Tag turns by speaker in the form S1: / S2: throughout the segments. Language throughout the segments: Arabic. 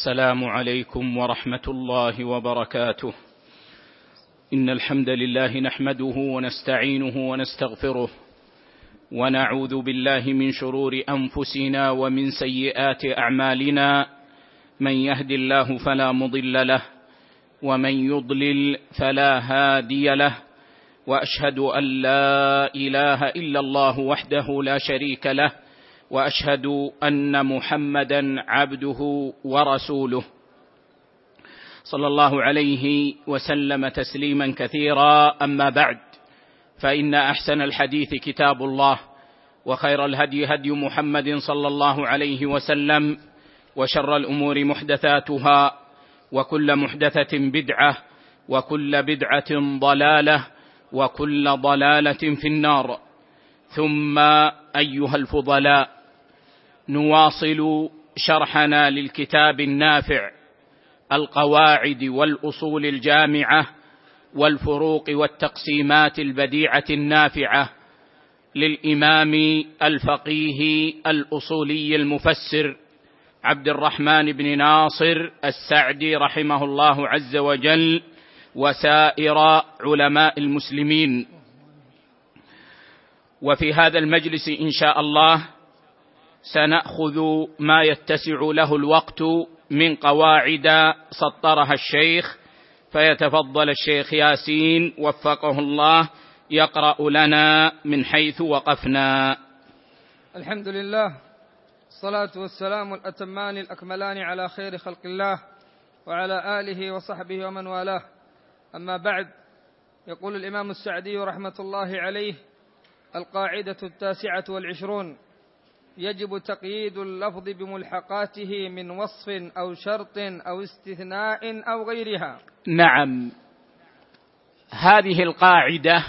S1: السلام عليكم ورحمة الله وبركاته. إن الحمد لله نحمده ونستعينه ونستغفره ونعوذ بالله من شرور أنفسنا ومن سيئات أعمالنا. من يهد الله فلا مضل له ومن يضلل فلا هادي له. وأشهد أن لا إله إلا الله وحده لا شريك له. وأشهد أن محمدا عبده ورسوله. صلى الله عليه وسلم تسليما كثيرا. أما بعد فإن أحسن الحديث كتاب الله وخير الهدي هدي محمد صلى الله عليه وسلم وشر الأمور محدثاتها وكل محدثة بدعة وكل بدعة ضلالة وكل ضلالة في النار. ثم أيها الفضلاء نواصل شرحنا للكتاب النافع القواعد والأصول الجامعة والفروق والتقسيمات البديعة النافعة للإمام الفقيه الأصولي المفسر عبد الرحمن بن ناصر السعدي رحمه الله عز وجل وسائر علماء المسلمين. وفي هذا المجلس إن شاء الله سنأخذ ما يتسع له الوقت من قواعد سطرها الشيخ فيتفضل الشيخ ياسين وفقه الله يقرأ لنا من حيث وقفنا.
S2: الحمد لله الصلاة والسلام الأتمان الأكملان على خير خلق الله وعلى آله وصحبه ومن والاه. أما بعد يقول الإمام السعدي رحمة الله عليه القاعدة التاسعة والعشرون. يجب تقييد اللفظ بملحقاته من وصف أو شرط أو استثناء أو غيرها.
S1: نعم. هذه القاعدة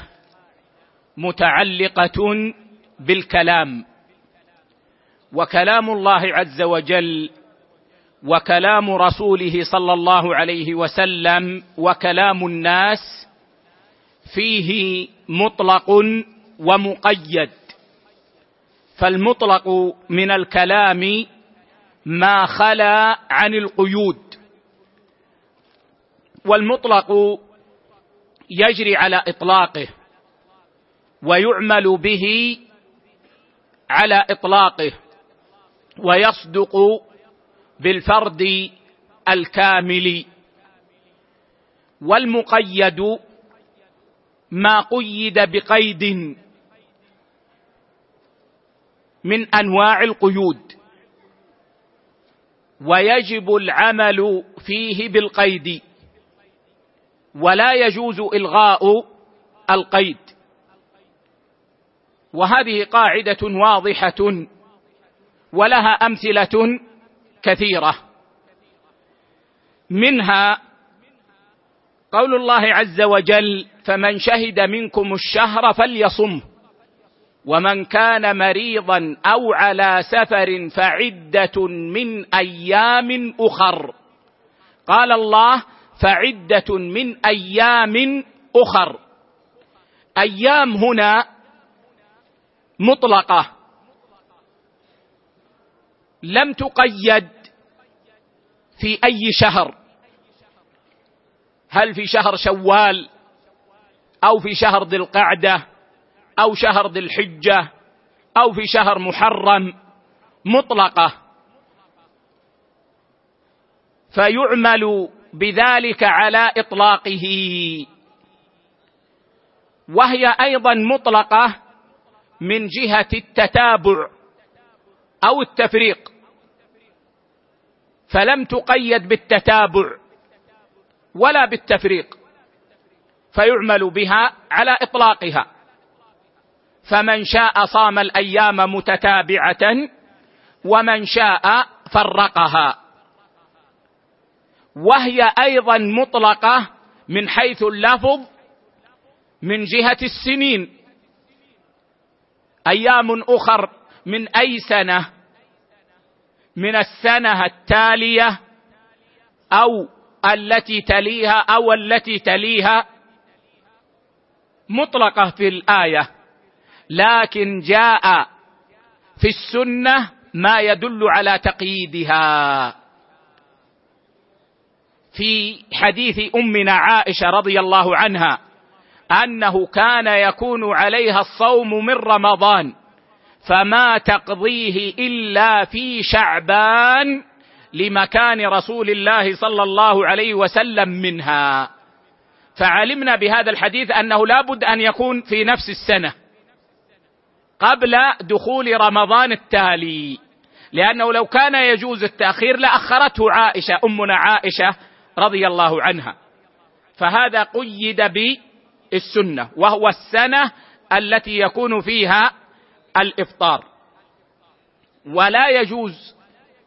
S1: متعلقة بالكلام وكلام الله عز وجل وكلام رسوله صلى الله عليه وسلم وكلام الناس فيه مطلق ومقيد. فالمطلق من الكلام ما خلا عن القيود. والمطلق يجري على إطلاقه ويعمل به على إطلاقه ويصدق بالفرد الكامل. والمقيد ما قيد بقيد من أنواع القيود. ويجب العمل فيه بالقيد. ولا يجوز إلغاء القيد. وهذه قاعدة واضحة ولها أمثلة كثيرة. منها قول الله عز وجل فمن شهد منكم الشهر فليصمه ومن كان مريضا أو على سفر فعدة من أيام أخر. قال الله فعدة من أيام أخر. أيام هنا مطلقة. لم تقيد في أي شهر. هل في شهر شوال أو في شهر ذي القعدة؟ أو شهر ذي الحجة أو في شهر محرم مطلقة. فيعمل بذلك على إطلاقه. وهي أيضا مطلقة من جهة التتابع أو التفريق. فلم تقيد بالتتابع ولا بالتفريق. فيعمل بها على إطلاقها. فمن شاء صام الأيام متتابعة ومن شاء فرقها. وهي أيضا مطلقة من حيث اللفظ من جهة السنين. أيام أخر من أي سنة؟ من السنة التالية أو التي تليها أو التي تليها. مطلقة في الآية. لكن جاء في السنة ما يدل على تقييدها. في حديث أمنا عائشة رضي الله عنها أنه كان يكون عليها الصوم من رمضان فما تقضيه إلا في شعبان لمكان رسول الله صلى الله عليه وسلم منها. فعلمنا بهذا الحديث أنه لا بد أن يكون في نفس السنة. قبل دخول رمضان التالي. لأنه لو كان يجوز التأخير لأخرته عائشة أمنا عائشة رضي الله عنها. فهذا قيد بالسنة وهو السنة التي يكون فيها الإفطار. ولا يجوز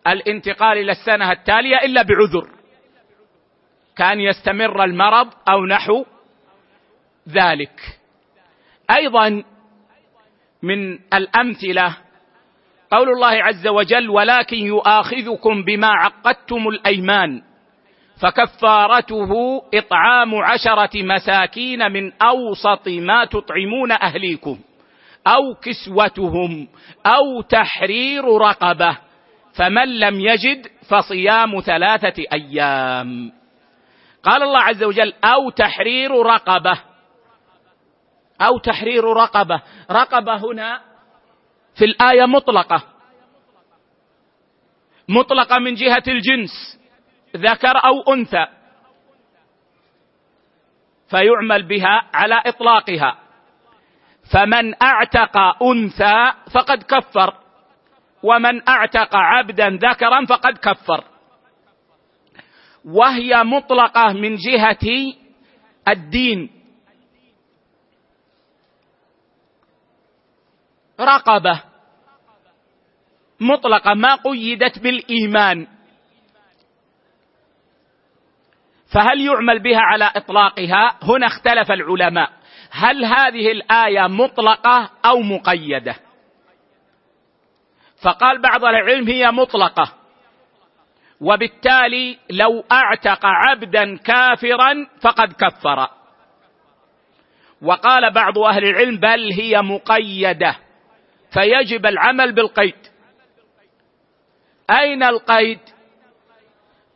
S1: الانتقال إلى السنة التالية إلا بعذر. كان يستمر المرض أو نحو ذلك. أيضا من الأمثلة. قول الله عز وجل ولكن يؤاخذكم بما عقدتم الأيمان فكفارته إطعام عشرة مساكين من أوسط ما تطعمون أهليكم أو كسوتهم أو تحرير رقبة فمن لم يجد فصيام ثلاثة أيام. قال الله عز وجل أو تحرير رقبة. أو تحرير رقبة. رقبة هنا في الآية مطلقة. مطلقة من جهة الجنس. ذكر أو أنثى. فيعمل بها على إطلاقها. فمن أعتق أنثى فقد كفر. ومن أعتق عبدا ذكرا فقد كفر. وهي مطلقة من جهة الدين. رقبة. مطلقة ما قيدت بالإيمان. فهل يعمل بها على إطلاقها؟ هنا اختلف العلماء. هل هذه الآية مطلقة أو مقيدة؟ فقال بعض العلم هي مطلقة. وبالتالي لو أعتق عبدا كافرا فقد كفر. وقال بعض أهل العلم بل هي مقيدة. فيجب العمل بالقيد. أين القيد؟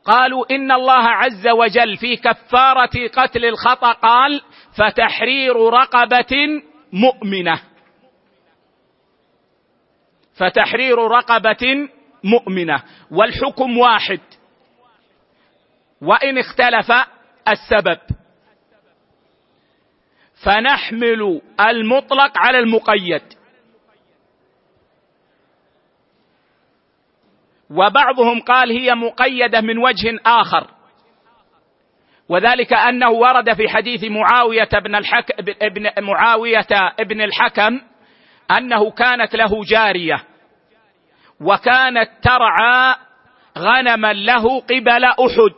S1: قالوا إن الله عز وجل في كفارة قتل الخطأ قال فتحرير رقبة مؤمنة. فتحرير رقبة مؤمنة. والحكم واحد. وإن اختلف السبب. فنحمل المطلق على المقيد. وبعضهم قال هي مقيدة من وجه آخر. وذلك أنه ورد في حديث معاوية بن الحك ابن معاوية ابن الحكم أنه كانت له جارية وكانت ترعى غنما له قبل أحد.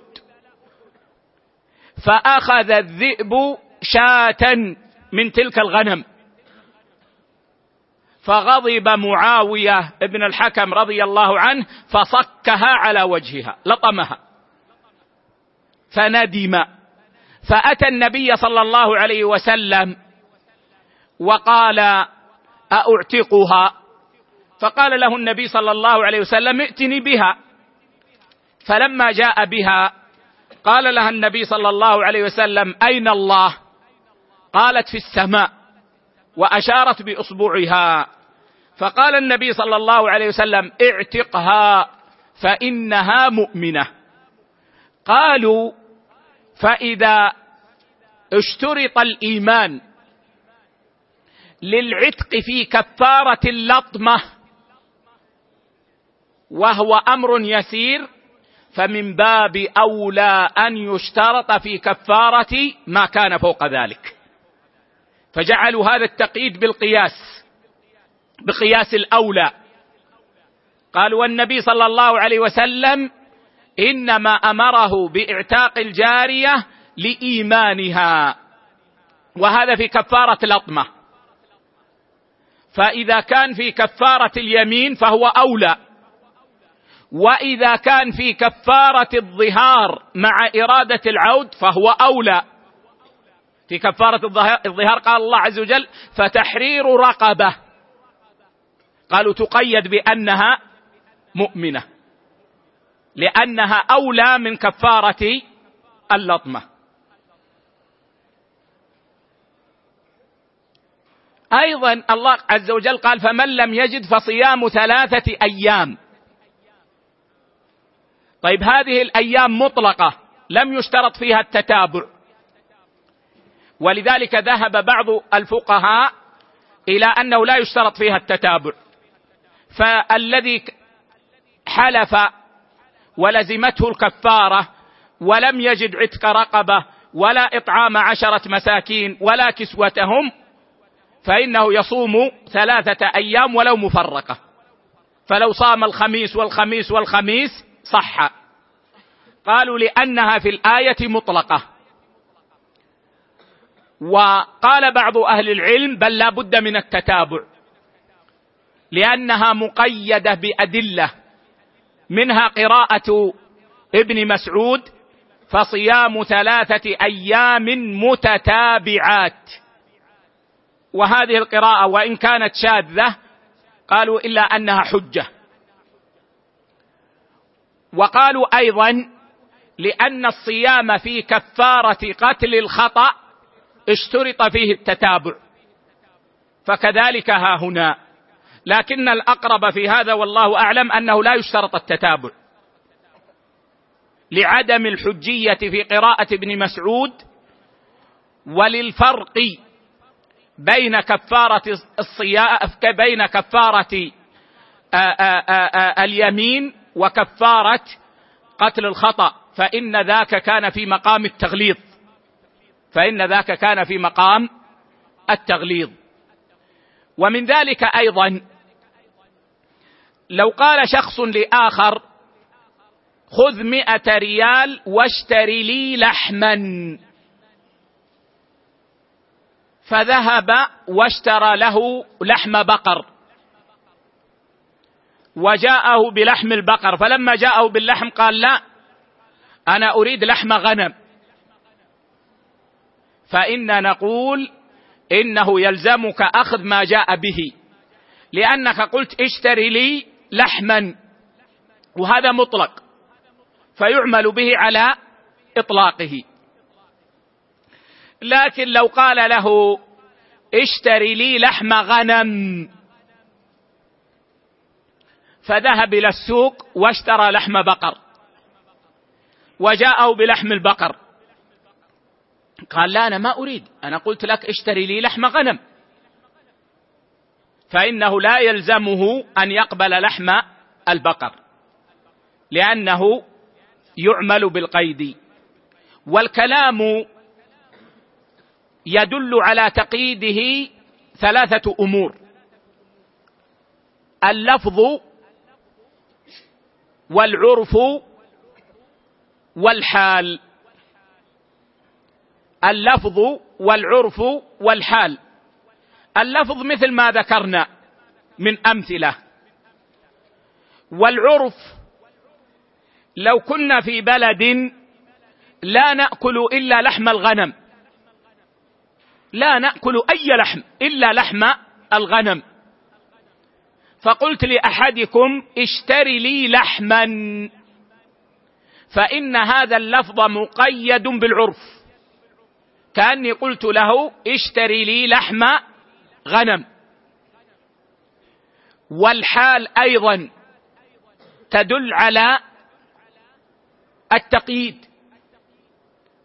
S1: فأخذ الذئب شاة من تلك الغنم. فغضب معاوية ابن الحكم رضي الله عنه فصكها على وجهها لطمها فندم فأتى النبي صلى الله عليه وسلم وقال اعتقها فقال له النبي صلى الله عليه وسلم ائتني بها. فلما جاء بها قال لها النبي صلى الله عليه وسلم أين الله؟ قالت في السماء. وأشارت بأصبعها. فقال النبي صلى الله عليه وسلم اعتقها فإنها مؤمنة. قالوا فإذا اشترط الإيمان للعتق في كفارة اللطمة وهو أمر يسير فمن باب أولى أن يشترط في كفارة ما كان فوق ذلك. فجعلوا هذا التقييد بالقياس. بقياس الأولى. قال والنبي صلى الله عليه وسلم إنما أمره بإعتاق الجارية لإيمانها. وهذا في كفارة الأطمة. فإذا كان في كفارة اليمين فهو أولى. وإذا كان في كفارة الظهار مع إرادة العود فهو أولى. في كفارة الظهار قال الله عز وجل فتحرير رقبة قالوا تقيد بأنها مؤمنة لأنها أولى من كفارة اللطمة. أيضا الله عز وجل قال فمن لم يجد فصيام ثلاثة أيام. طيب هذه الأيام مطلقة لم يشترط فيها التتابع. ولذلك ذهب بعض الفقهاء إلى أنه لا يشترط فيها التتابع. فالذي حلف ولزمته الكفارة ولم يجد عتق رقبة ولا إطعام عشرة مساكين ولا كسوتهم فإنه يصوم ثلاثة أيام ولو مفرقة. فلو صام الخميس والخميس والخميس صح. قالوا لأنها في الآية مطلقة. وقال بعض أهل العلم بل لا بد من التتابع. لأنها مقيدة بأدلة. منها قراءة ابن مسعود فصيام ثلاثة أيام متتابعات. وهذه القراءة وإن كانت شاذة قالوا إلا أنها حجة. وقالوا أيضا لأن الصيام في كفارة قتل الخطأ اشترط فيه التتابع. فكذلك ها هنا. لكن الأقرب في هذا والله أعلم أنه لا يشترط التتابع. لعدم الحجية في قراءة ابن مسعود وللفرق بين كفارة الصيام بين كفارة اليمين وكفارة قتل الخطأ. فإن ذاك كان في مقام التغليظ. فإن ذاك كان في مقام التغليظ. ومن ذلك أيضا لو قال شخص لآخر خذ مئة ريال واشتري لي لحما. فذهب واشترى له لحم بقر. وجاءه بلحم البقر. فلما جاءه باللحم قال لا أنا أريد لحم غنم. فإنا نقول إنه يلزمك أخذ ما جاء به. لأنك قلت اشتري لي لحما. وهذا مطلق. فيعمل به على إطلاقه. لكن لو قال له اشتري لي لحم غنم. فذهب إلى السوق واشترى لحم بقر. وجاءه بلحم البقر. قال لا أنا ما أريد. أنا قلت لك اشتري لي لحم غنم. فإنه لا يلزمه أن يقبل لحم البقر. لأنه يعمل بالقيد. والكلام يدل على تقييده ثلاثة أمور. اللفظ والعرف والحال. اللفظ والعرف والحال. اللفظ مثل ما ذكرنا من أمثلة. والعرف لو كنا في بلد لا نأكل إلا لحم الغنم. لا نأكل أي لحم إلا لحم الغنم. فقلت لأحدكم اشتري لي لحما. فإن هذا اللفظ مقيد بالعرف. كأني قلت له اشتري لي لحم غنم. والحال أيضا تدل على التقييد.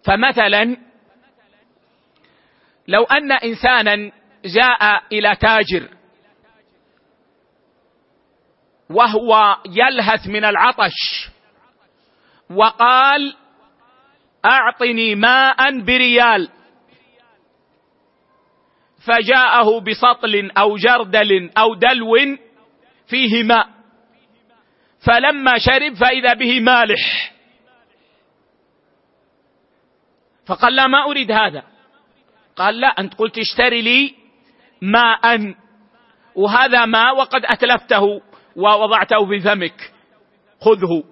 S1: فمثلا لو أن انسانا جاء إلى تاجر وهو يلهث من العطش وقال أعطني ماء بريال. فجاءه بسطل أو جردل أو دلو فيه ماء فلما شرب فإذا به مالح. فقال لا ما أريد هذا. قال لا أنت قلت اشتري لي ماء. وهذا ماء وقد أتلفته ووضعته في فمك. خذه.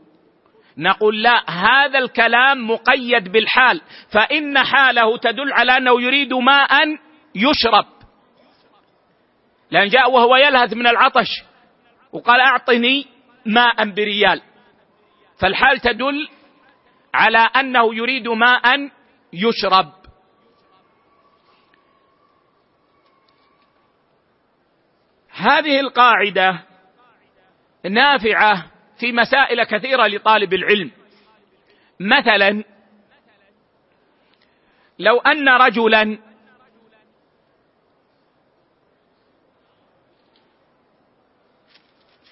S1: نقول لا هذا الكلام مقيد بالحال. فإن حاله تدل على أنه يريد ماء يشرب. لأن جاء وهو يلهث من العطش وقال أعطني ماء بريال. فالحال تدل على أنه يريد ماء يشرب. هذه القاعدة نافعة في مسائل كثيرة لطالب العلم. مثلا لو أن رجلا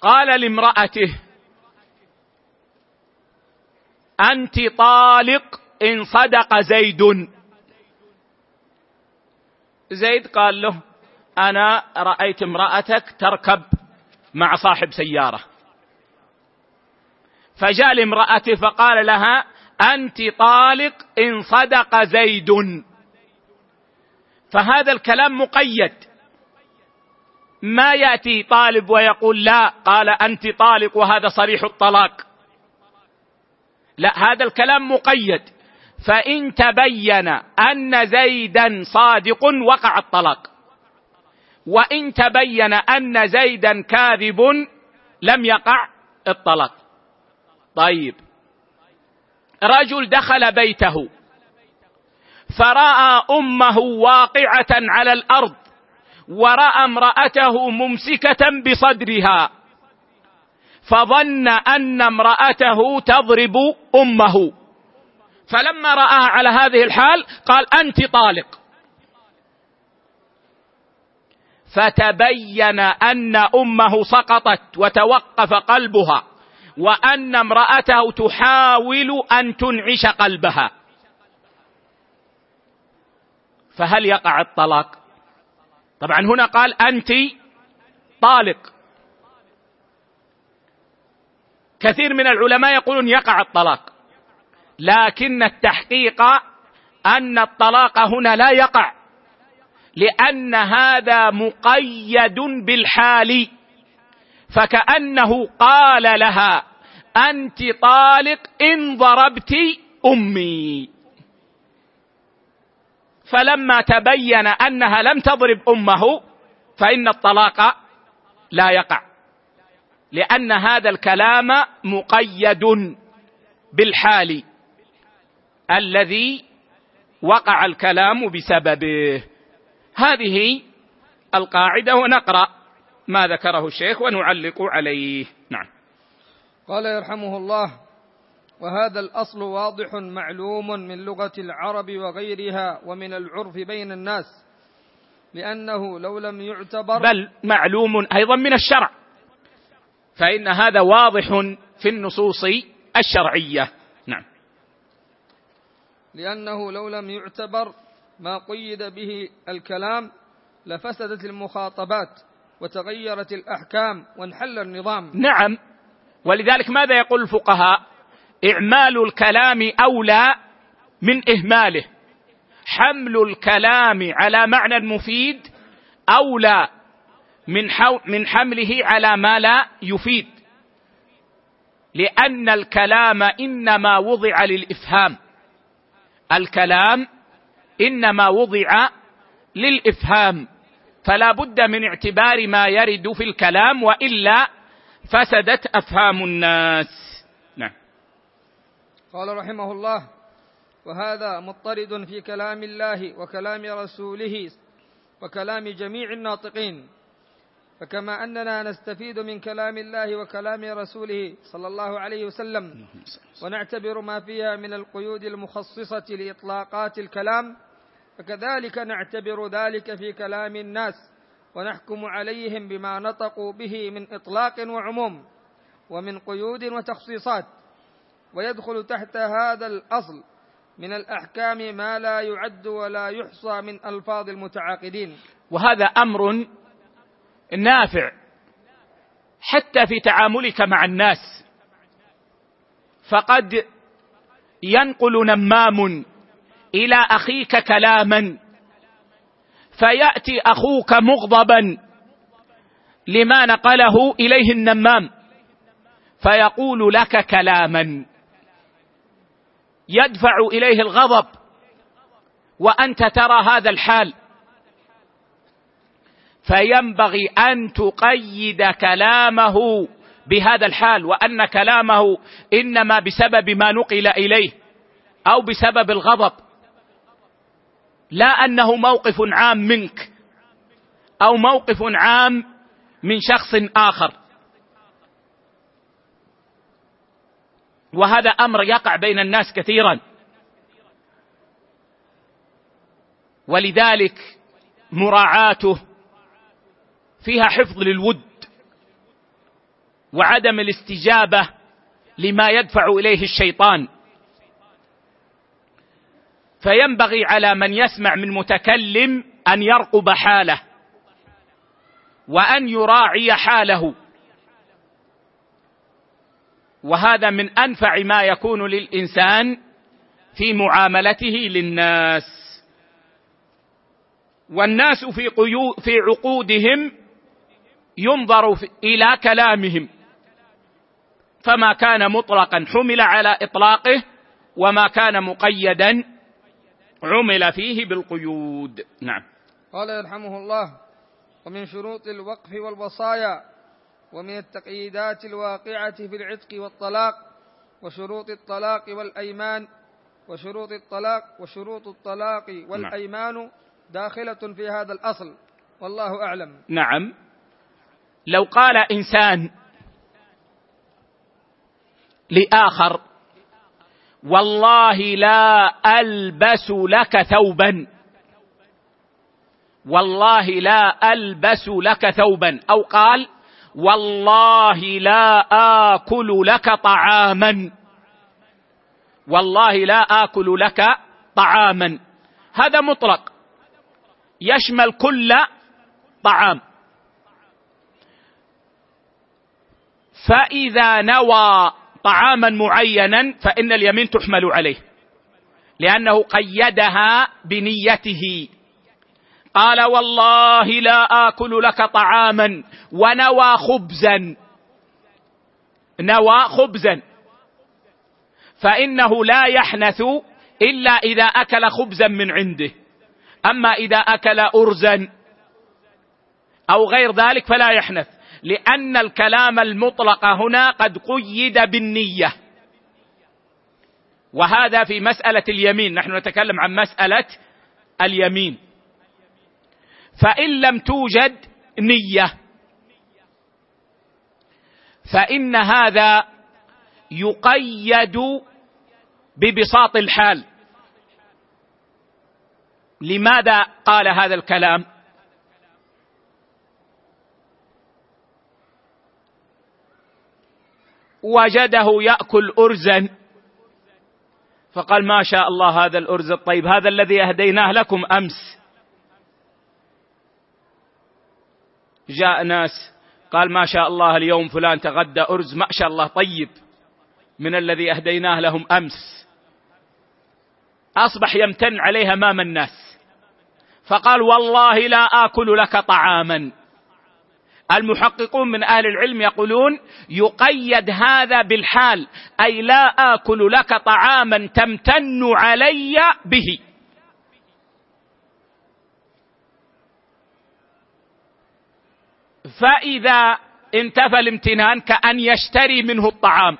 S1: قال لامرأته أنت طالق إن صدق زيد. زيد قال له أنا رأيت امرأتك تركب مع صاحب سيارة. فجاء لامرأته فقال لها أنت طالق إن صدق زيد. فهذا الكلام مقيد. ما يأتي طالب ويقول لا قال أنت طالق وهذا صريح الطلاق. لا هذا الكلام مقيد. فإن تبين أن زيدا صادق وقع الطلاق. وإن تبين أن زيدا كاذب لم يقع الطلاق. طيب. رجل دخل بيته فرأى أمه واقعة على الأرض. وراى امرأته ممسكة بصدرها فظن أن امرأته تضرب أمه. فلما رآها على هذه الحال قال أنت طالق. فتبين أن أمه سقطت وتوقف قلبها وأن امرأته تحاول أن تنعش قلبها. فهل يقع الطلاق؟ طبعا هنا قال أنت طالق. كثير من العلماء يقولون يقع الطلاق لكن التحقيق أن الطلاق هنا لا يقع لأن هذا مقيد بالحال. فكأنه قال لها أنت طالق إن ضربت أمي. فلما تبين أنها لم تضرب أمه فإن الطلاق لا يقع. لأن هذا الكلام مقيد بالحال الذي وقع الكلام بسببه. هذه القاعدة ونقرأ ما ذكره الشيخ ونعلق عليه. نعم.
S2: قال يرحمه الله وهذا الأصل واضح معلوم من لغة العرب وغيرها ومن العرف بين الناس لأنه لو لم يعتبر
S1: بل معلوم أيضا من الشرع. فإن هذا واضح في النصوص الشرعية. نعم.
S2: لأنه لو لم يعتبر ما قيد به الكلام لفسدت المخاطبات وتغيرت الأحكام وانحل النظام.
S1: نعم. ولذلك ماذا يقول الفقهاء؟ إعمال الكلام أولى من إهماله. حمل الكلام على معنى مفيد أولى من من حمله على ما لا يفيد. لأن الكلام إنما وضع للإفهام. الكلام إنما وضع للإفهام. فلا بد من اعتبار ما يرد في الكلام وإلا فسدت أفهام الناس.
S2: قال رحمه الله وهذا مضطرد في كلام الله وكلام رسوله وكلام جميع الناطقين. فكما أننا نستفيد من كلام الله وكلام رسوله صلى الله عليه وسلم ونعتبر ما فيها من القيود المخصصة لإطلاقات الكلام فكذلك نعتبر ذلك في كلام الناس ونحكم عليهم بما نطقوا به من إطلاق وعموم ومن قيود وتخصيصات. ويدخل تحت هذا الأصل من الأحكام ما لا يعد ولا يحصى من ألفاظ المتعاقدين.
S1: وهذا أمر نافع حتى في تعاملك مع الناس. فقد ينقل نمام إلى أخيك كلاما فيأتي أخوك مغضبا لما نقله إليه النمام فيقول لك كلاما. يدفع إليه الغضب. وأنت ترى هذا الحال. فينبغي أن تقيد كلامه بهذا الحال وأن كلامه إنما بسبب ما نقل إليه أو بسبب الغضب. لا أنه موقف عام منك أو موقف عام من شخص آخر. وهذا أمر يقع بين الناس كثيرا. ولذلك مراعاته فيها حفظ للود وعدم الاستجابة لما يدفع إليه الشيطان. فينبغي على من يسمع من متكلم أن يرقب حاله وأن يراعي حاله. وهذا من أنفع ما يكون للإنسان في معاملته للناس. والناس في, قيو في عقودهم ينظر إلى كلامهم. فما كان مطلقا حمل على إطلاقه وما كان مقيدا عمل فيه بالقيود. نعم.
S2: قال يرحمه الله ومن شروط الوقف والوصايا ومن التقييدات الواقعة في العتق والطلاق وشروط الطلاق والأيمان وشروط الطلاق وشروط الطلاق والأيمان داخلة في هذا الأصل والله أعلم.
S1: نعم. لو قال إنسان لآخر والله لا ألبس لك ثوبا. والله لا ألبس لك ثوبا. أو قال والله لا آكل لك طعاما. والله لا آكل لك طعاما. هذا مطلق. يشمل كل طعام. فإذا نوى طعاما معينا فإن اليمين تحمل عليه. لأنه قيدها بنيته. قال والله لا آكل لك طعاما ونوى خبزا. نوى خبزا. فإنه لا يحنث إلا إذا أكل خبزا من عنده. أما إذا أكل أرزا أو غير ذلك فلا يحنث لأن الكلام المطلق هنا قد قيد بالنية. وهذا في مسألة اليمين. نحن نتكلم عن مسألة اليمين. فإن لم توجد نية. فإن هذا يقيد ببساط الحال. لماذا قال هذا الكلام؟ وجده يأكل ارزا. فقال ما شاء الله هذا الأرز الطيب هذا الذي أهديناه لكم أمس. جاء ناس قال ما شاء الله اليوم فلان تغدى أرز ما شاء الله طيب. من الذي أهديناه لهم أمس. أصبح يمتن عليه أمام الناس. فقال والله لا آكل لك طعاما. المحققون من أهل العلم يقولون يقيد هذا بالحال أي لا آكل لك طعاما تمتن علي به. فإذا انتفى الامتنان كأن يشتري منه الطعام.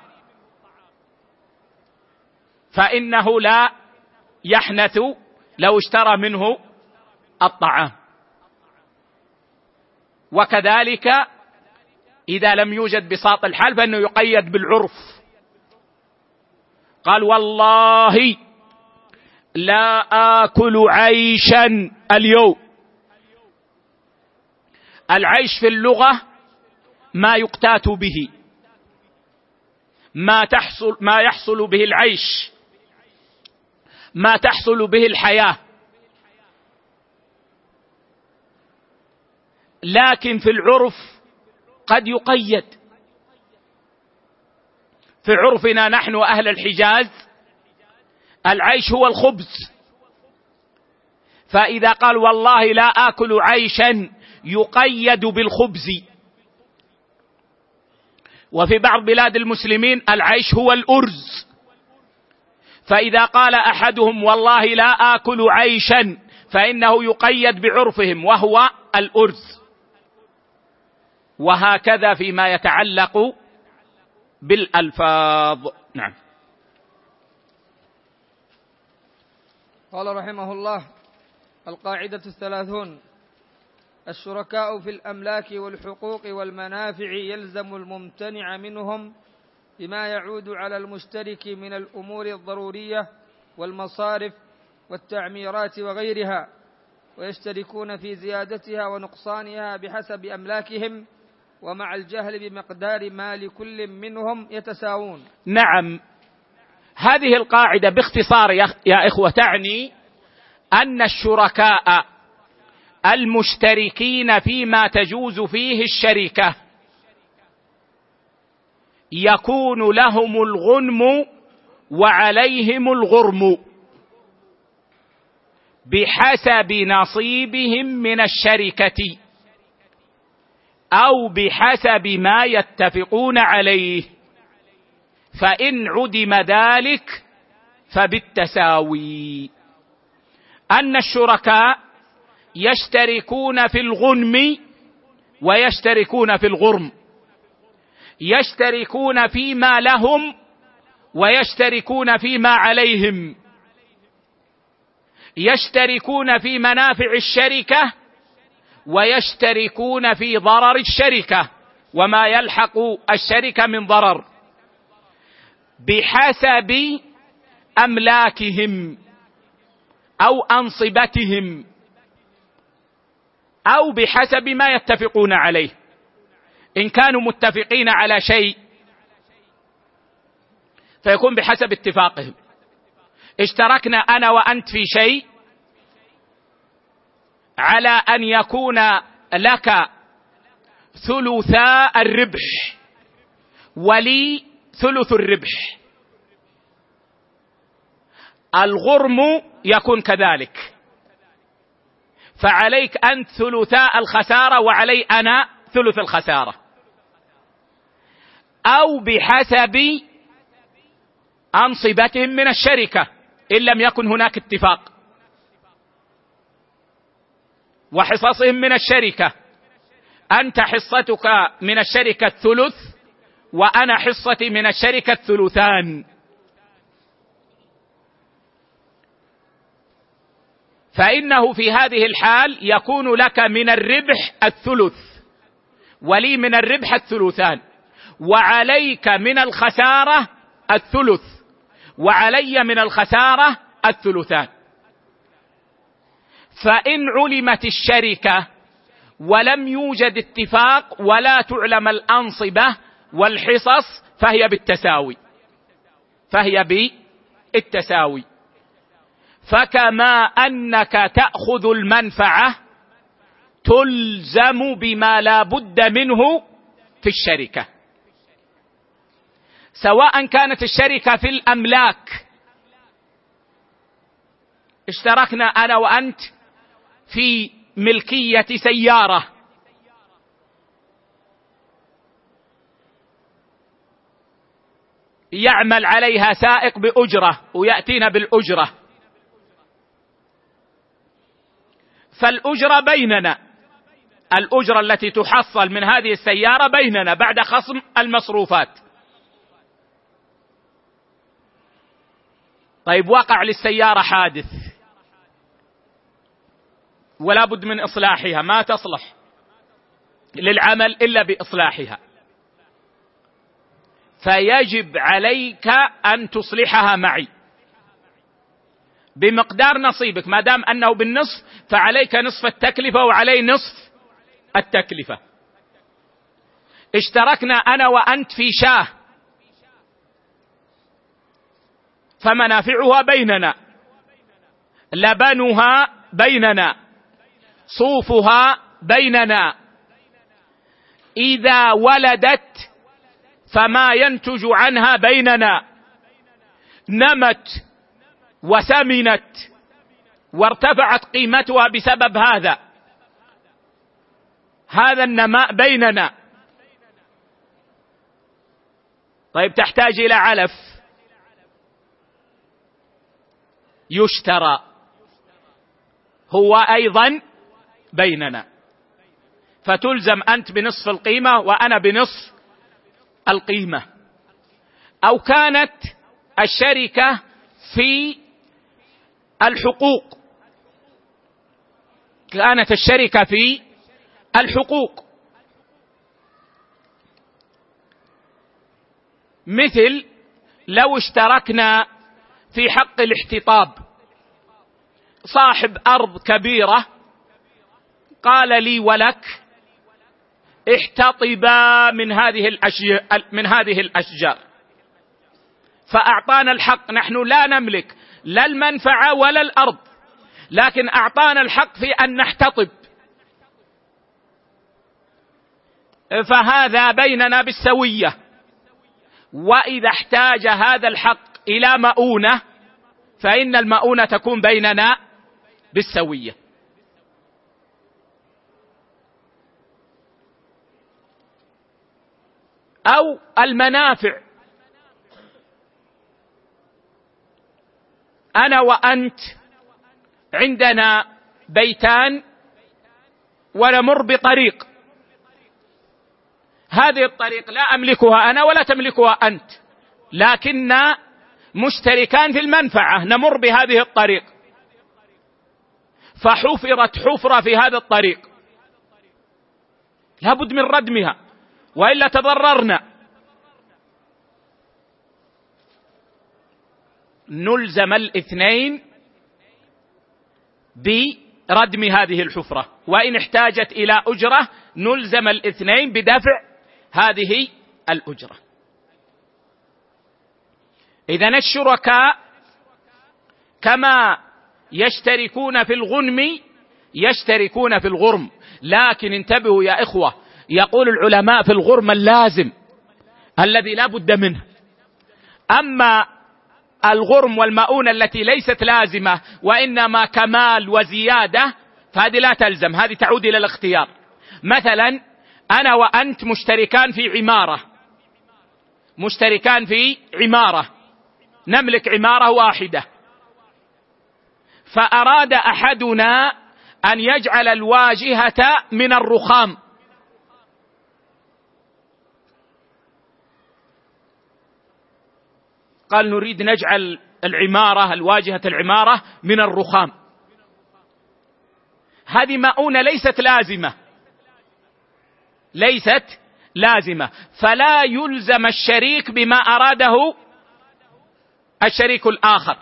S1: فإنه لا يحنث لو اشترى منه الطعام. وكذلك إذا لم يوجد بساط الحال فإنه يقيد بالعرف. قال والله لا آكل عيشا اليوم. العيش في اللغة ما يقتات به. ما تحصل ما يحصل به العيش. ما تحصل به الحياة. لكن في العرف قد يقيد. في عرفنا نحن أهل الحجاز العيش هو الخبز. فإذا قال والله لا آكل عيشا يقيد بالخبز. وفي بعض بلاد المسلمين العيش هو الأرز. فإذا قال أحدهم والله لا آكل عيشا فإنه يقيد بعرفهم وهو الأرز. وهكذا فيما يتعلق بالألفاظ. نعم.
S2: قال رحمه الله القاعدة الثلاثون. الشركاء في الأملاك والحقوق والمنافع يلزم الممتنع منهم بما يعود على المشترك من الأمور الضرورية والمصارف والتعميرات وغيرها ويشتركون في زيادتها ونقصانها بحسب أملاكهم ومع الجهل بمقدار ما لكل منهم يتساوون.
S1: نعم. هذه القاعدة باختصار يا إخوة تعني أن الشركاء المشتركين فيما تجوز فيه الشركة. يكون لهم الغنم وعليهم الغرم بحسب نصيبهم من الشركة أو بحسب ما يتفقون عليه. فإن عدم ذلك فبالتساوي. أن الشركاء يشتركون في الغنم ويشتركون في الغرم. يشتركون فيما لهم ويشتركون فيما عليهم. يشتركون في منافع الشركة ويشتركون في ضرر الشركة وما يلحق الشركة من ضرر. بحسب أملاكهم أو أنصبتهم. أو بحسب ما يتفقون عليه. إن كانوا متفقين على شيء فيكون بحسب اتفاقهم. اشتركنا أنا وأنت في شيء على أن يكون لك ثلثا الربح ولي ثلث الربح. الغرم يكون كذلك. فعليك انت ثلثاء الخسارة وعلي أنا ثلث الخسارة. أو بحسب أنصبتهم من الشركة إن لم يكن هناك اتفاق. وحصصهم من الشركة أنت حصتك من الشركة الثلث وأنا حصتي من الشركة الثلثان. فإنه في هذه الحال يكون لك من الربح الثلث ولي من الربح الثلثان وعليك من الخسارة الثلث وعلي من الخسارة الثلثان. فإن علمت الشركة ولم يوجد اتفاق ولا تعلم الأنصبة والحصص فهي بالتساوي فهي بالتساوي. فكما أنك تأخذ المنفعة تلزم بما لا بد منه في الشركة. سواء كانت الشركة في الأملاك. اشتركنا أنا وأنت في ملكية سيارة. يعمل عليها سائق بأجرة ويأتينا بالأجرة. فالأجرة بيننا. الأجرة التي تحصل من هذه السيارة بيننا بعد خصم المصروفات. طيب وقع للسيارة حادث. ولا بد من إصلاحها. ما تصلح للعمل إلا بإصلاحها. فيجب عليك أن تصلحها معي. بمقدار نصيبك ما دام أنه بالنصف فعليك نصف التكلفة وعلي نصف التكلفة. اشتركنا أنا وأنت في شاه. فمنافعها بيننا. لبنها بيننا. صوفها بيننا. إذا ولدت فما ينتج عنها بيننا. نمت وسمنت وارتفعت قيمتها بسبب هذا. هذا النماء بيننا. طيب تحتاج إلى علف. يشترى. هو أيضا بيننا. فتلزم أنت بنصف القيمة وأنا بنصف القيمة. أو كانت الشركة في الحقوق. كانت الشركة في الحقوق. مثل لو اشتركنا في حق الاحتطاب. صاحب أرض كبيرة قال لي ولك احتطبا من هذه الأشجار من هذه الأشجار. فأعطانا الحق نحن لا نملك. لا المنفعة ولا الأرض. لكن أعطانا الحق في أن نحتطب. فهذا بيننا بالسوية. وإذا احتاج هذا الحق إلى مؤونة فإن المؤونة تكون بيننا بالسوية. أو المنافع. أنا وأنت عندنا بيتان ونمر بطريق. هذه الطريق لا أملكها أنا ولا تملكها أنت لكن مشتركان في المنفعة نمر بهذه الطريق. فحفرت حفرة في هذا الطريق. لابد من ردمها وإلا تضررنا. نلزم الاثنين بردم هذه الحفرة. وإن احتاجت إلى أجرة نلزم الاثنين بدفع هذه الأجرة. اذا الشركاء كما يشتركون في الغنم يشتركون في الغرم. لكن انتبهوا يا إخوة يقول العلماء في الغرم اللازم الذي لا بد منه. أما الغرم والمؤونة التي ليست لازمة وإنما كمال وزيادة فهذه لا تلزم هذه تعود إلى الاختيار. مثلا أنا وأنت مشتركان في عمارة. مشتركان في عمارة. نملك عمارة واحدة. فأراد أحدنا أن يجعل الواجهة من الرخام. قال نريد نجعل العمارة الواجهة العمارة من الرخام. هذه مؤونة ليست لازمة. ليست لازمة. فلا يلزم الشريك بما أراده الشريك الآخر.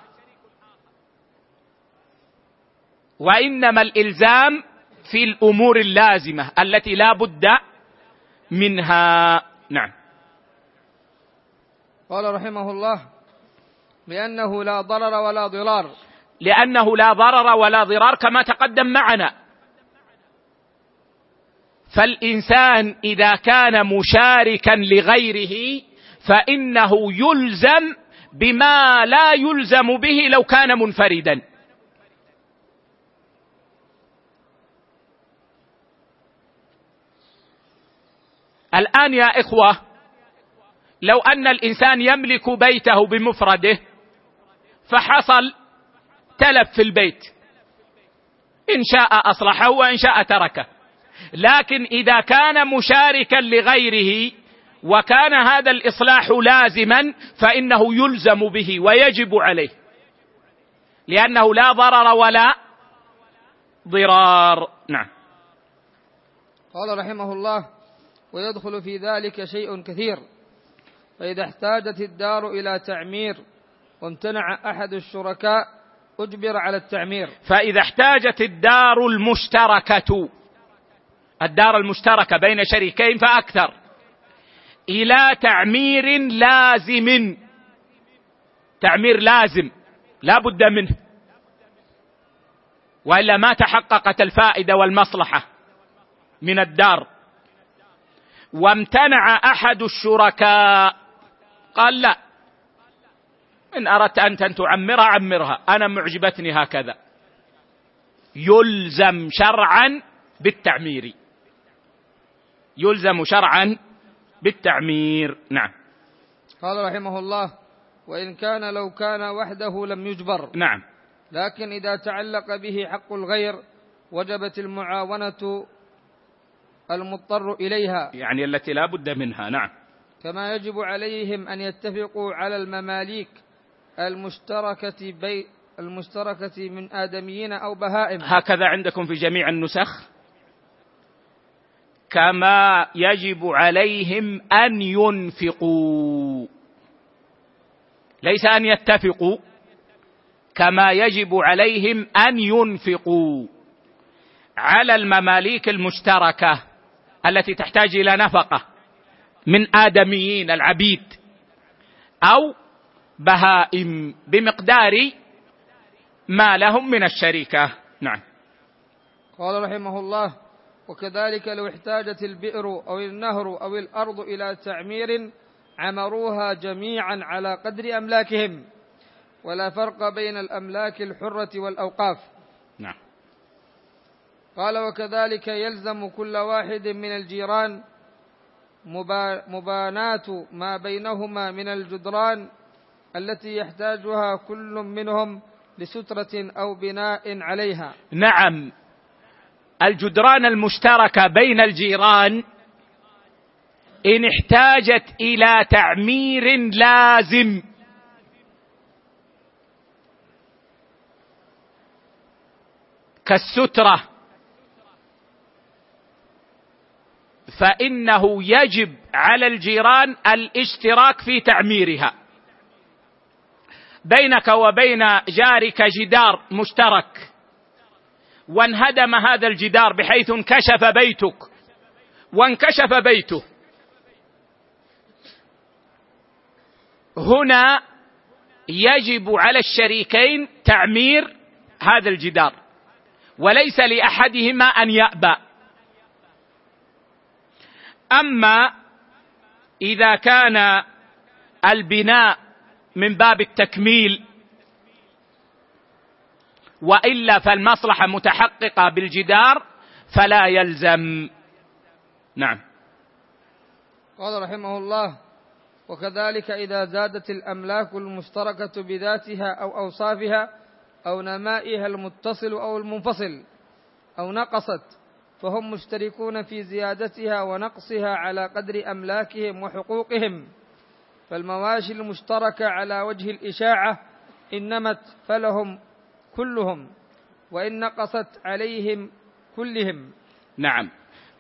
S1: وإنما الإلزام في الأمور اللازمة التي لا بد منها. نعم.
S2: قال رحمه الله لأنه لا ضرر ولا ضرار.
S1: لأنه لا ضرر ولا ضرار كما تقدم معنا. فالإنسان إذا كان مشاركا لغيره فإنه يلزم بما لا يلزم به لو كان منفردا. الآن يا إخوة لو أن الإنسان يملك بيته بمفرده فحصل تلف في البيت. إن شاء أصلحه وإن شاء تركه. لكن إذا كان مشاركا لغيره وكان هذا الإصلاح لازما فإنه يلزم به ويجب عليه. لأنه لا ضرر ولا ضرار. نعم.
S2: قال رحمه الله ويدخل في ذلك شيء كثير. فإذا احتاجت الدار إلى تعمير وامتنع أحد الشركاء أجبر على التعمير.
S1: فإذا احتاجت الدار المشتركة الدار المشتركة بين شريكين فأكثر إلى تعمير لازم. تعمير لازم لا بد منه. وإلا ما تحققت الفائدة والمصلحة من الدار. وامتنع أحد الشركاء قال لا. إن أردت انت أن تعمرها عمرها. أنا معجبتني هكذا. يلزم شرعا بالتعمير. يلزم شرعا بالتعمير. نعم.
S2: قال رحمه الله وإن كان لو كان وحده لم يجبر.
S1: نعم.
S2: لكن إذا تعلق به حق الغير وجبت المعاونة المضطر إليها.
S1: يعني التي لا بد منها. نعم.
S2: كما يجب عليهم أن يتفقوا على المماليك. المشتركة بي المشتركة من آدميين أو بهائم.
S1: هكذا عندكم في جميع النسخ. كما يجب عليهم أن ينفقوا. ليس أن يتفقوا. كما يجب عليهم أن ينفقوا. على المماليك المشتركة التي تحتاج إلى نفقة من آدميين العبيد أو بهائم بمقدار ما لهم من الشركة نعم.
S2: قال رحمه الله وكذلك لو احتاجت البئر أو النهر أو الأرض إلى تعمير عمروها جميعا على قدر أملاكهم ولا فرق بين الأملاك الحرة والأوقاف.
S1: نعم.
S2: قال وكذلك يلزم كل واحد من الجيران مباناة ما بينهما من الجدران التي يحتاجها كل منهم لسترة أو بناء عليها.
S1: نعم. الجدران المشتركة بين الجيران إن احتاجت إلى تعمير لازم. كالسترة. فإنه يجب على الجيران الاشتراك في تعميرها. بينك وبين جارك جدار مشترك. وانهدم هذا الجدار بحيث انكشف بيتك. وانكشف بيته. هنا يجب على الشريكين تعمير هذا الجدار. وليس لأحدهما أن يأبى. أما إذا كان البناء من باب التكميل. وإلا فالمصلحة متحققة بالجدار فلا يلزم. نعم.
S2: قال رحمه الله وكذلك إذا زادت الأملاك المشتركة بذاتها أو أوصافها أو نمائها المتصل أو المنفصل أو نقصت فهم مشتركون في زيادتها ونقصها على قدر أملاكهم وحقوقهم. فالمواشي المشتركة على وجه الإشاعة ان نمت فلهم كلهم وإن نقصت عليهم كلهم.
S1: نعم.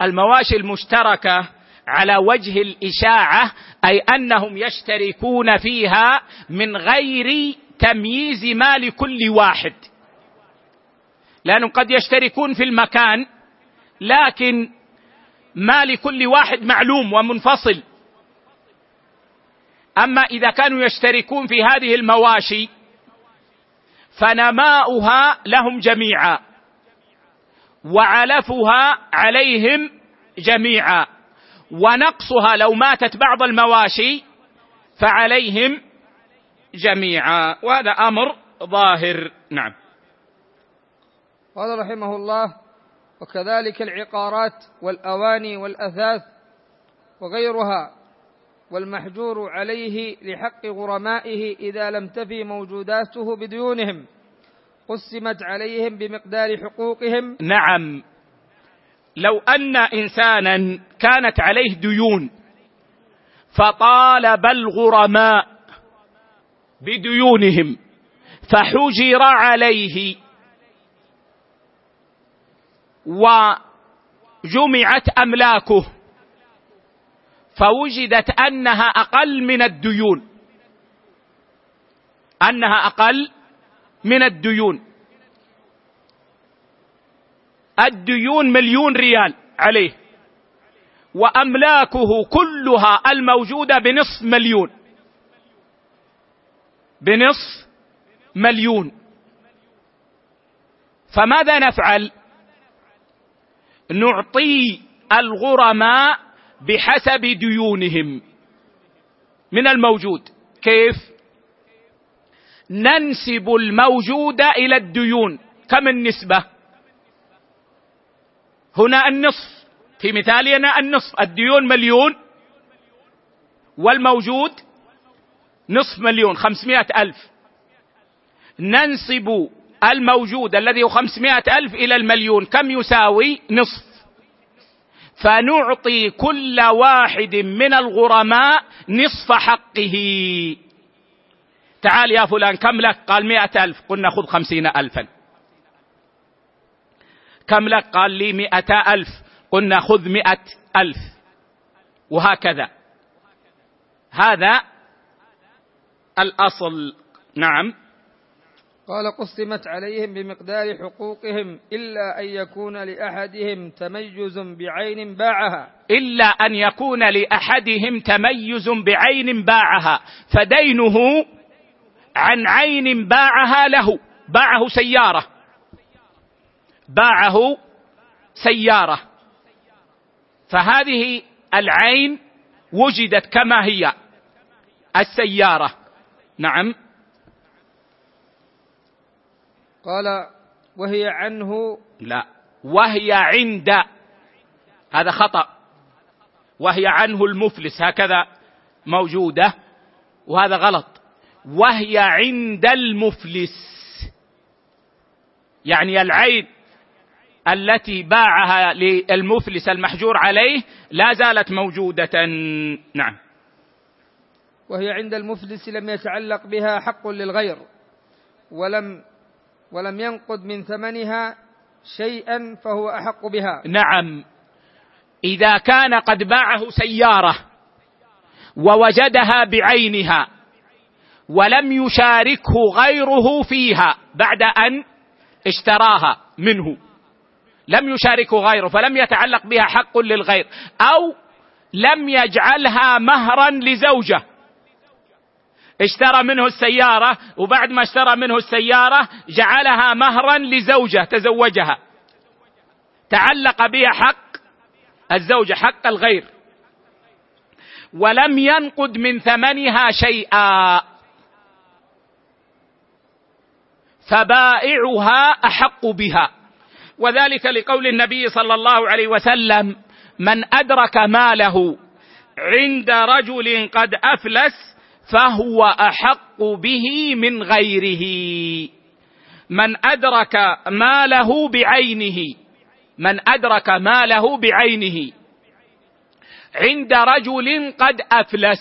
S1: المواشي المشتركة على وجه الإشاعة أي أنهم يشتركون فيها من غير تمييز ما لكل واحد. لأنهم قد يشتركون في المكان لكن ما لكل واحد معلوم ومنفصل. أما إذا كانوا يشتركون في هذه المواشي فنماؤها لهم جميعا وعلفها عليهم جميعا ونقصها لو ماتت بعض المواشي فعليهم جميعا. وهذا أمر ظاهر. نعم.
S2: قال رحمه الله وكذلك العقارات والأواني والأثاث وغيرها والمحجور عليه لحق غرمائه إذا لم تفي موجوداته بديونهم قسمت عليهم بمقدار حقوقهم.
S1: نعم. لو أن إنسانا كانت عليه ديون فطالب الغرماء بديونهم فحجر عليه وجمعت أملاكه. فوجدت أنها أقل من الديون. أنها أقل من الديون. الديون مليون ريال عليه. وأملاكه كلها الموجودة بنصف مليون. بنصف مليون. فماذا نفعل؟ نعطي الغرماء بحسب ديونهم. من الموجود. كيف؟ ننسب الموجود إلى الديون. كم النسبة؟ هنا النصف. في مثالنا النصف. الديون مليون. والموجود نصف مليون. خمسمائة ألف. ننسب الموجود الذي هو خمسمائة ألف إلى المليون. كم يساوي نصف؟ فنعطي كل واحد من الغرماء نصف حقه. تعال يا فلان كم لك؟ قال مئة ألف. قلنا خذ خمسين ألفا. كم لك؟ قال لي مئة ألف. قلنا خذ مئة ألف. وهكذا. هذا الأصل. نعم.
S2: قال قسمت عليهم بمقدار حقوقهم إلا أن يكون لأحدهم تميز بعين باعها.
S1: إلا أن يكون لأحدهم تميز بعين باعها. فدينه عن عين باعها له. باعه سيارة. باعه سيارة. فهذه العين وجدت كما هي. السيارة. نعم.
S2: قال وهي عنه.
S1: لا. وهي عند. هذا خطأ. وهي عنه المفلس. هكذا موجودة. وهذا غلط. وهي عند المفلس. يعني العين التي باعها للمفلس المحجور عليه لا زالت موجودة. نعم.
S2: وهي عند المفلس لم يتعلق بها حق للغير ولم ولم ينقض من ثمنها شيئا فهو أحق بها.
S1: نعم. إذا كان قد باعه سيارة ووجدها بعينها ولم يشاركه غيره فيها بعد أن اشتراها منه. لم يشاركه غيره فلم يتعلق بها حق للغير أو لم يجعلها مهرا لزوجه. اشترى منه السيارة وبعد ما اشترى منه السيارة جعلها مهرا لزوجة تزوجها. تعلق بها حق الزوجة حق الغير. ولم ينقد من ثمنها شيئا. فبائعها أحق بها. وذلك لقول النبي صلى الله عليه وسلم من أدرك ماله عند رجل قد أفلس فهو أحق به من غيره. من أدرك ماله بعينه من أدرك ماله بعينه. عند رجل قد أفلس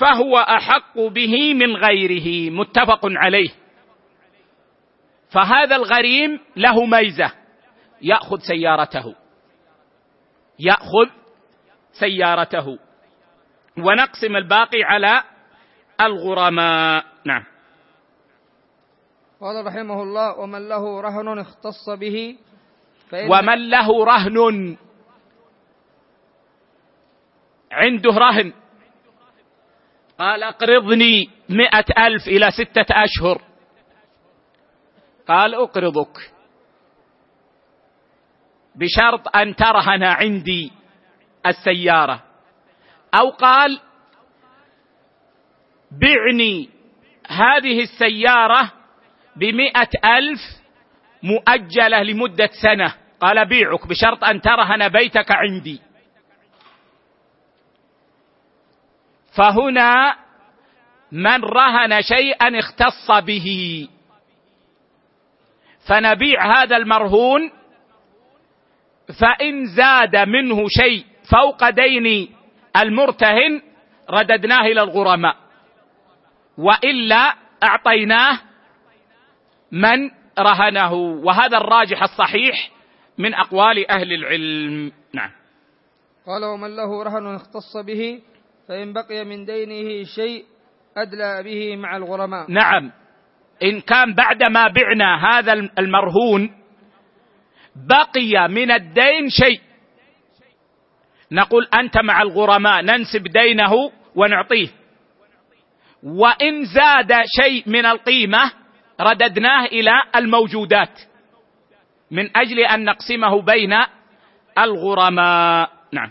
S1: فهو أحق به من غيره. متفق عليه. فهذا الغريم له ميزة يأخذ سيارته. يأخذ سيارته. ونقسم الباقي على الغرماء. نعم.
S2: قال رحمه الله ومن له رهن اختص به
S1: فإن ومن له رهن عنده رهن. قال اقرضني مئة ألف إلى ستة أشهر. قال أقرضك. بشرط أن ترهن عندي السيارة. أو قال بعني هذه السيارة بمئة ألف مؤجلة لمدة سنة. قال بيعك بشرط أن ترهن بيتك عندي. فهنا من رهن شيئا اختص به. فنبيع هذا المرهون فإن زاد منه شيء فوق دين المرتهن رددناه إلى الغرماء. وإلا أعطيناه من رهنه. وهذا الراجح الصحيح من أقوال أهل العلم. نعم.
S2: قال ومن له رهن اختص به فإن بقي من دينه شيء أدلى به مع الغرماء.
S1: نعم. إن كان بعدما بعنا هذا المرهون بقي من الدين شيء. نقول أنت مع الغرماء ننسب دينه ونعطيه. وإن زاد شيء من القيمة رددناه إلى الموجودات من أجل أن نقسمه بين الغرماء. نعم.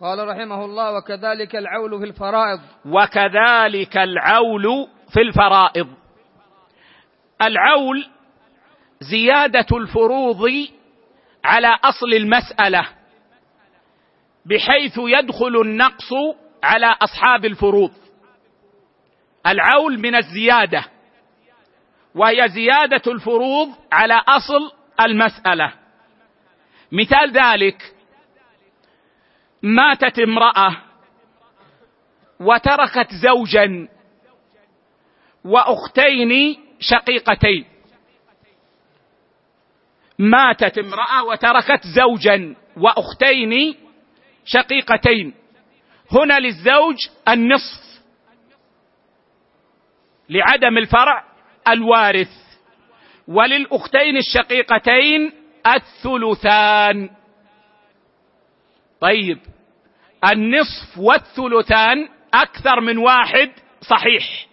S2: قال رحمه الله وكذلك العول في الفرائض.
S1: وكذلك العول في الفرائض. العول زيادة الفروض على أصل المسألة بحيث يدخل النقص على أصحاب الفروض. العول من الزيادة وهي زيادة الفروض على أصل المسألة. مثال ذلك ماتت امرأة وتركت زوجا وأختين شقيقتين. ماتت امرأة وتركت زوجا وأختين شقيقتين. هنا للزوج النصف. لعدم الفرع الوارث. وللأختين الشقيقتين الثلثان. طيب النصف والثلثان أكثر من واحد صحيح.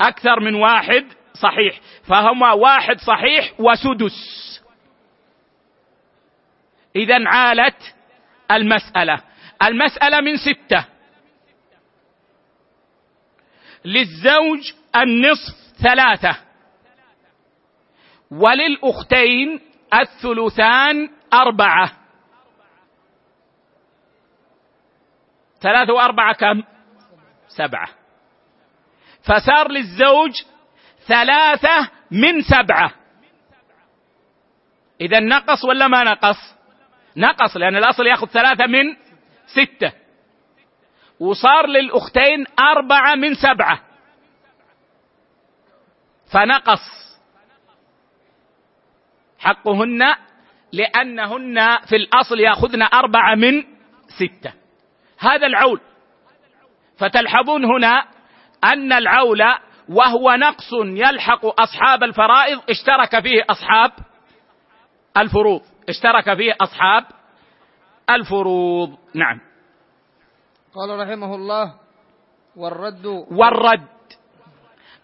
S1: أكثر من واحد صحيح. فهما واحد صحيح وسدس. اذا عالت المسألة. المسألة من ستة. للزوج النصف ثلاثة. وللأختين الثلثان أربعة. ثلاثة وأربعة كم؟ سبعة. فصار للزوج ثلاثة من سبعة. إذا نقص ولا ما نقص؟ نقص لأن الأصل يأخذ ثلاثة من ستة. وصار للأختين أربعة من سبعة. فنقص. حقهن لأنهن في الأصل يأخذن أربعة من ستة. هذا العول. فتلحظون هنا أن العول وهو نقص يلحق أصحاب الفرائض اشترك فيه أصحاب الفروض. اشترك فيه أصحاب الفروض. نعم.
S2: قال رحمه الله والرد
S1: والرد.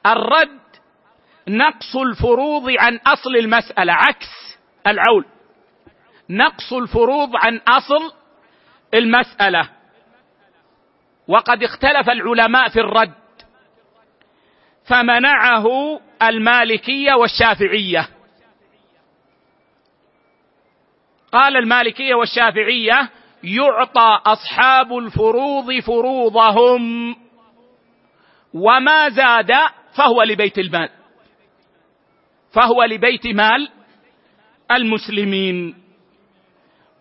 S1: الرد نقص الفروض عن أصل المسألة عكس العول. نقص الفروض عن أصل المسألة. وقد اختلف العلماء في الرد. فمنعه المالكية والشافعية. قال المالكية والشافعية يعطى أصحاب الفروض فروضهم. وما زاد فهو لبيت المال. فهو لبيت مال المسلمين.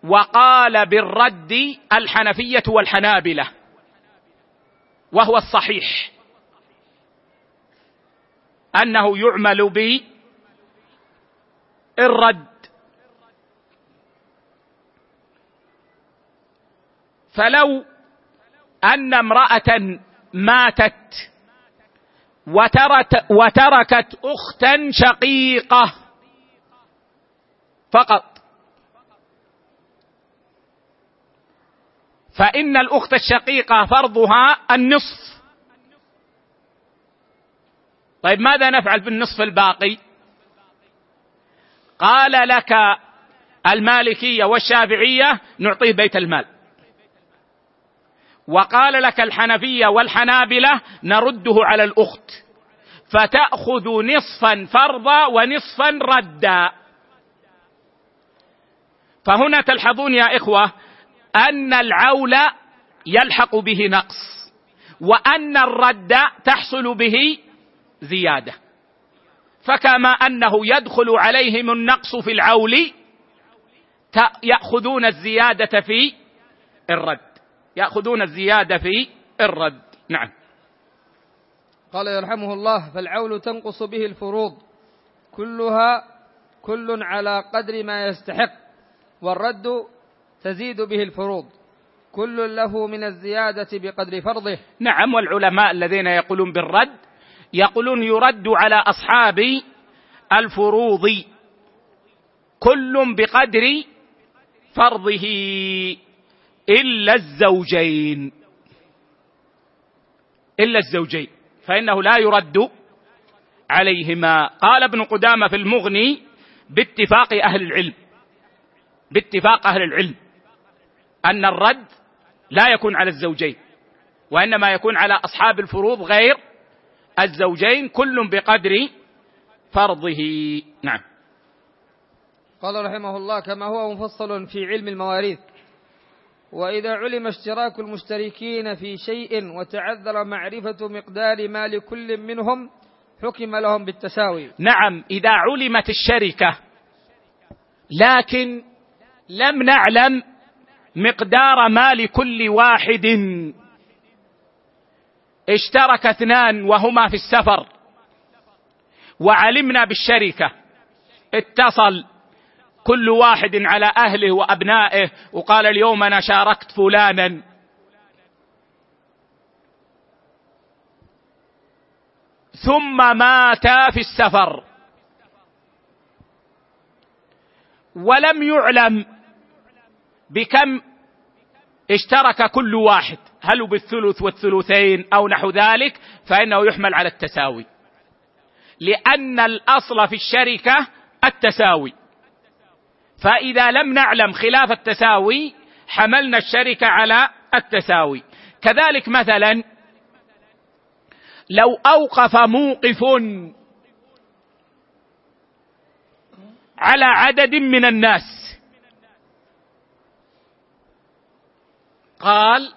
S1: وقال بالرد الحنفية والحنابلة. وهو الصحيح. أنه يعمل بالرد فلو أن امرأة ماتت وترت وتركت أختا شقيقة فقط. فإن الأخت الشقيقة فرضها النصف. طيب ماذا نفعل بالنصف الباقي؟ قال لك المالكية والشافعية نعطيه بيت المال. وقال لك الحنفية والحنابلة نرده على الأخت. فتأخذ نصفا فرضا ونصفا ردا. فهنا تلحظون يا إخوة أن العول يلحق به نقص وأن الرد تحصل به زيادة. فكما أنه يدخل عليهم النقص في العول يأخذون الزيادة في الرد. يأخذون الزيادة في الرد. نعم.
S2: قال يرحمه الله فالعول تنقص به الفروض. كلها كل على قدر ما يستحق والرد تزيد به الفروض. كل له من الزيادة بقدر فرضه.
S1: نعم. والعلماء الذين يقولون بالرد يقولون يرد على أصحاب الفروض. كل بقدر فرضه. إلا الزوجين. إلا الزوجين. فإنه لا يرد عليهما. قال ابن قدامة في المغني باتفاق أهل العلم. باتفاق أهل العلم. أن الرد لا يكون على الزوجين. وإنما يكون على أصحاب الفروض غير الزوجين كل بقدر فرضه. نعم.
S2: قال رحمه الله كما هو مفصل في علم المواريث. وإذا علم اشتراك المشتركين في شيء وتعذر معرفة مقدار ما لكل منهم حكم لهم بالتساوي.
S1: نعم إذا علمت الشركة لكن لم نعلم مقدار ما لكل واحد. اشترك اثنان وهما في السفر وعلمنا بالشركة. اتصل كل واحد على أهله وأبنائه وقال اليوم أنا شاركت فلانا. ثم ماتا في السفر. ولم يعلم بكم اشترك كل واحد. هل بالثلث والثلثين أو نحو ذلك؟ فإنه يحمل على التساوي. لأن الأصل في الشركة التساوي. فإذا لم نعلم خلاف التساوي حملنا الشركة على التساوي. كذلك مثلا لو أوقف موقف على عدد من الناس. قال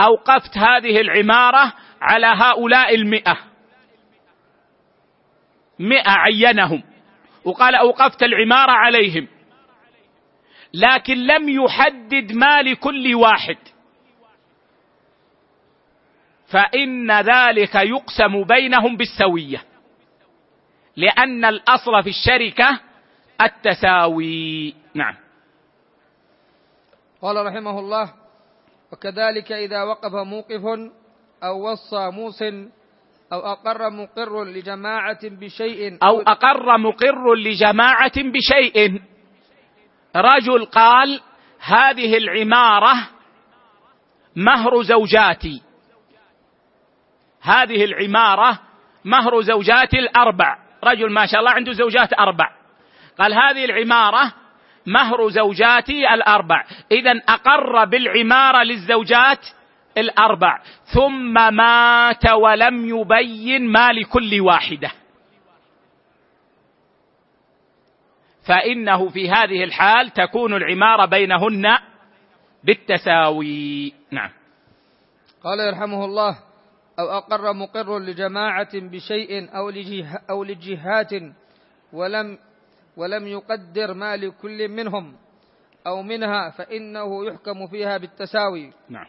S1: أوقفت هذه العمارة على هؤلاء المئة. مئة عينهم. وقال أوقفت العمارة عليهم. لكن لم يحدد ما لكل واحد. فإن ذلك يقسم بينهم بالسوية. لأن الأصل في الشركة التساوي. نعم.
S2: قال رحمه الله وكذلك إذا وقف موقف أو وصى موس أو أقر مقر لجماعة بشيء
S1: أو أقر مقر لجماعة بشيء رجل قال هذه العمارة مهر زوجاتي. هذه العمارة مهر زوجاتي الأربع. رجل ما شاء الله عنده زوجات أربع. قال هذه العمارة مهر زوجاتي الأربع. اذا أقر بالعمارة للزوجات الأربع. ثم مات ولم يبين ما لكل واحدة. فإنه في هذه الحال تكون العمارة بينهن بالتساوي. نعم.
S2: قال يرحمه الله أو أقر مقر لجماعة بشيء أو لجه أو لجهات ولم ولم يقدر ما لكل منهم أو منها فإنه يحكم فيها بالتساوي.
S1: نعم.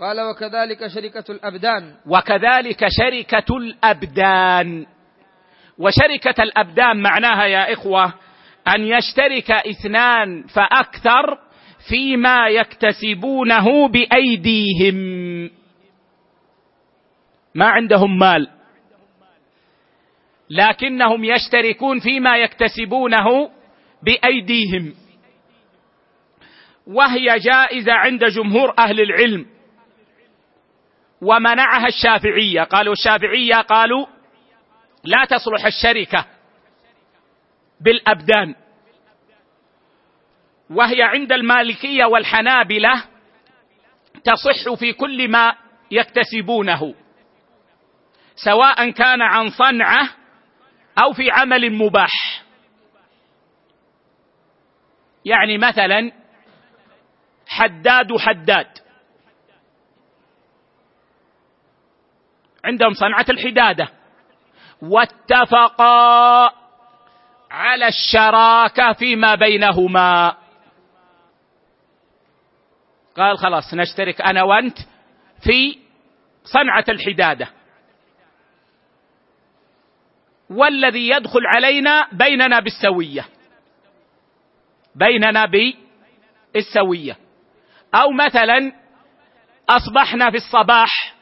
S2: قال وكذلك شركة الأبدان.
S1: وكذلك شركة الأبدان. وشركة الأبدان معناها يا إخوة أن يشترك اثنان فأكثر فيما يكتسبونه بأيديهم. ما عندهم مال. لكنهم يشتركون فيما يكتسبونه بأيديهم. وهي جائزة عند جمهور أهل العلم. ومنعها الشافعية. قالوا الشافعية قالوا لا تصلح الشركة بالأبدان. وهي عند المالكية والحنابلة تصح في كل ما يكتسبونه سواء كان عن صنعة أو في عمل مباح. يعني مثلا حداد حداد عندهم صنعة الحدادة. واتفقا على الشراكة فيما بينهما. قال خلاص نشترك أنا وأنت في صنعة الحدادة. والذي يدخل علينا بيننا بالسوية. بيننا بالسوية. أو مثلا أصبحنا في الصباح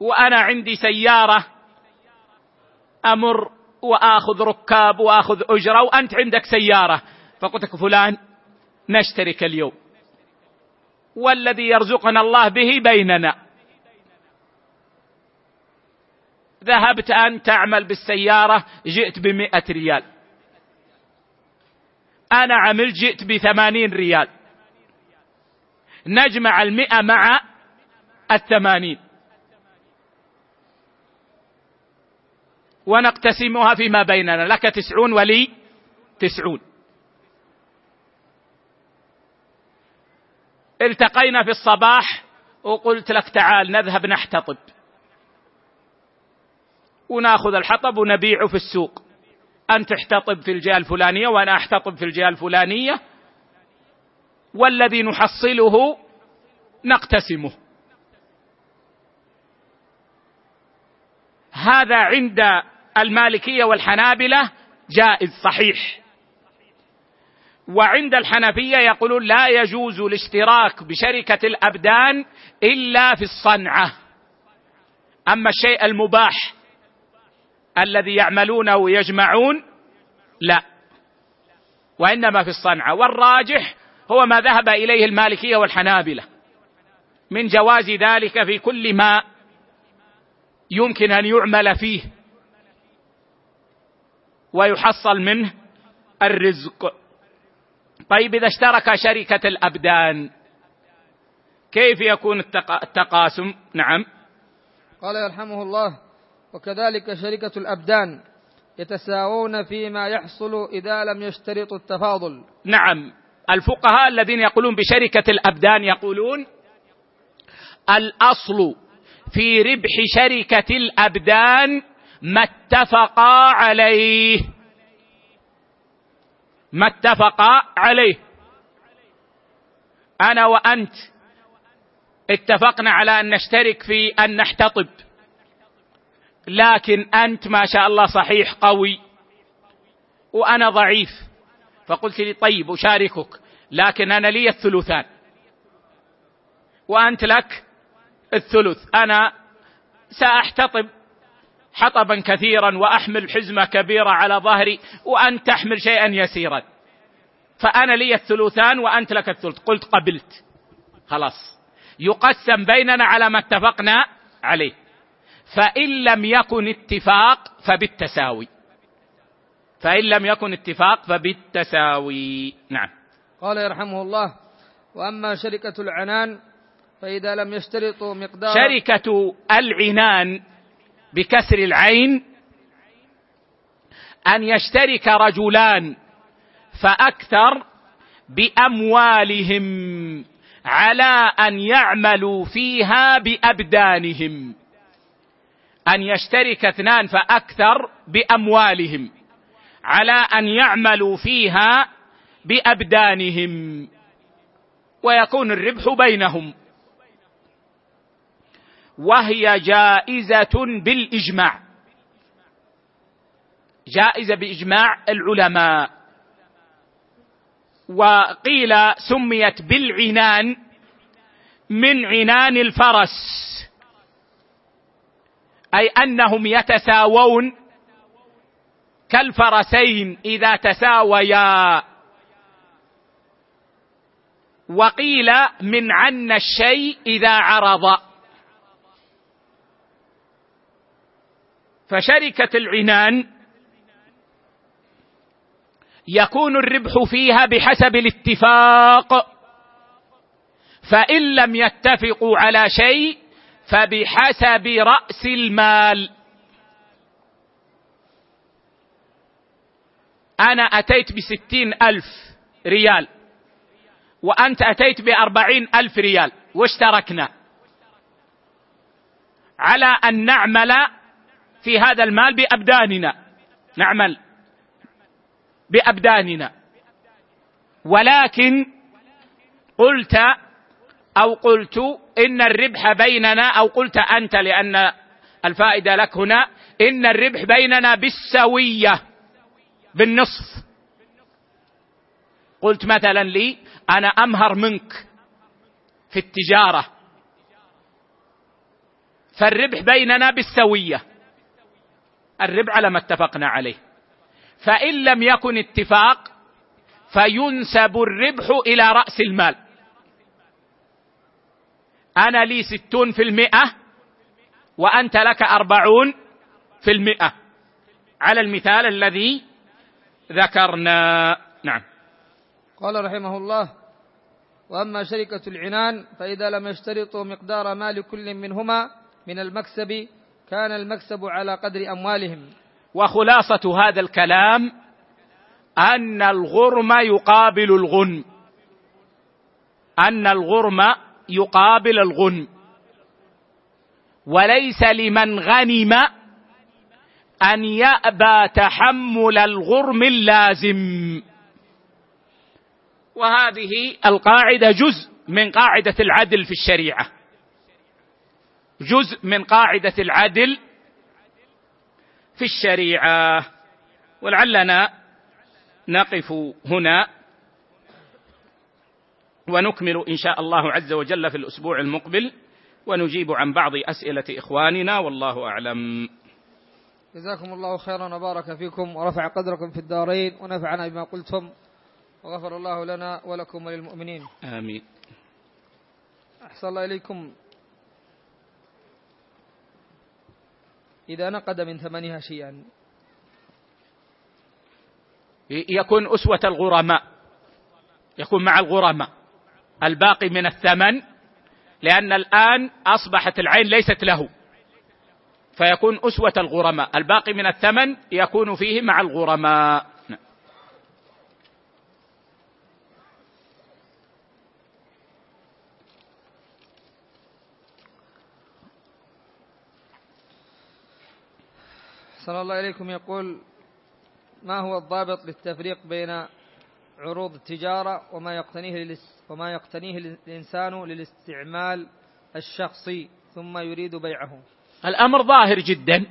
S1: وأنا عندي سيارة أمر وآخذ ركاب وآخذ أجرة وأنت عندك سيارة. فقلت لك فلان نشترك اليوم. والذي يرزقنا الله به بيننا. ذهبت أن تعمل بالسيارة جئت بمئة ريال. أنا عملت جئت بثمانين ريال. نجمع المئة مع الثمانين. ونقتسمها فيما بيننا. لك تسعون ولي تسعون. التقينا في الصباح وقلت لك تعال نذهب نحتطب. وناخذ الحطب ونبيعه في السوق. أنت تحتطب في الجهة الفلانية وأنا أحتطب في الجهة الفلانية. والذي نحصله نقتسمه. هذا عند المالكية والحنابلة جائز صحيح. وعند الحنفية يقولون لا يجوز الاشتراك بشركة الأبدان إلا في الصنعة. أما الشيء المباح الذي يعملونه ويجمعون لا. وإنما في الصنعة. والراجح هو ما ذهب إليه المالكية والحنابلة. من جواز ذلك في كل ما يمكن أن يعمل فيه ويحصل منه الرزق. طيب إذا اشترك شركة الأبدان كيف يكون التقاسم؟ نعم.
S2: قال يرحمه الله وكذلك شركة الأبدان يتساوون فيما يحصل إذا لم يشترطوا التفاضل.
S1: نعم. الفقهاء الذين يقولون بشركة الأبدان يقولون الأصل في ربح شركة الأبدان ما اتفقا عليه. ما اتفقا عليه. أنا وأنت اتفقنا على أن نشترك في أن نحتطب. لكن أنت ما شاء الله صحيح قوي. وأنا ضعيف. فقلت لي طيب أشاركك. لكن أنا لي الثلثان. وأنت لك الثلث. أنا سأحتطب حطبا كثيرا وأحمل حزمه كبيره على ظهري وانت تحمل شيئا يسيرا. فأنا لي الثلثان وأنت لك الثلث. قلت قبلت. خلاص. يقسم بيننا على ما اتفقنا عليه. فإن لم يكن اتفاق فبالتساوي. فإن لم يكن اتفاق فبالتساوي. نعم.
S2: قال يرحمه الله وأما شركة العنان فإذا لم يشترطوا مقدار
S1: شركة العنان بكسر العين أن يشترك رجلان فأكثر بأموالهم على أن يعملوا فيها بأبدانهم. أن يشترك اثنان فأكثر بأموالهم على أن يعملوا فيها بأبدانهم. ويكون الربح بينهم. وهي جائزة بالإجماع. جائزة بإجماع العلماء. وقيل سميت بالعنان من عنان الفرس. أي أنهم يتساوون كالفرسين إذا تساويا. وقيل من عن الشيء إذا عرض فشركة العنان يكون الربح فيها بحسب الاتفاق فإن لم يتفقوا على شيء فبحسب رأس المال. أنا أتيت بستين ألف ريال وأنت أتيت بأربعين ألف ريال واشتركنا على أن نعمل في هذا المال بأبداننا. نعمل. بأبداننا. ولكن قلت أو قلت إن الربح بيننا أو قلت أنت لأن الفائدة لك هنا. إن الربح بيننا بالسوية. بالنصف. قلت مثلا لي أنا أمهر منك في التجارة. فالربح بيننا بالسوية. الربح على ما اتفقنا عليه. فإن لم يكن اتفاق فينسب الربح إلى رأس المال. أنا لي ستون في المئة وأنت لك أربعون في المئة. على المثال الذي ذكرنا. نعم.
S2: قال رحمه الله وأما شركة العنان فإذا لم يشترطوا مقدار مال كل منهما من المكسب كان المكسب على قدر أموالهم.
S1: وخلاصة هذا الكلام أن الغرم يقابل الغنم. أن الغرم يقابل الغنم. وليس لمن غنم أن يأبى تحمل الغرم اللازم. وهذه القاعدة جزء من قاعدة العدل في الشريعة. جزء من قاعدة العدل في الشريعة. ولعلنا نقف هنا ونكمل إن شاء الله عز وجل في الأسبوع المقبل ونجيب عن بعض أسئلة إخواننا والله أعلم.
S2: جزاكم الله خيرا وبارك فيكم ورفع قدركم في الدارين ونفعنا بما قلتم. وغفر الله لنا ولكم وللمؤمنين.
S1: آمين.
S2: أحسن الله إليكم. إذا نقد من ثمنها شيئا.
S1: يكون أسوة الغرماء. يكون مع الغرماء. الباقي من الثمن لأن الآن أصبحت العين ليست له. فيكون أسوة الغرماء. الباقي من الثمن يكون فيه مع الغرماء.
S2: صلى الله عليكم يقول ما هو الضابط للتفريق بين عروض التجارة وما يقتنيه وما يقتنيه الإنسان للاستعمال الشخصي ثم يريد بيعه؟
S1: الأمر ظاهر جدا.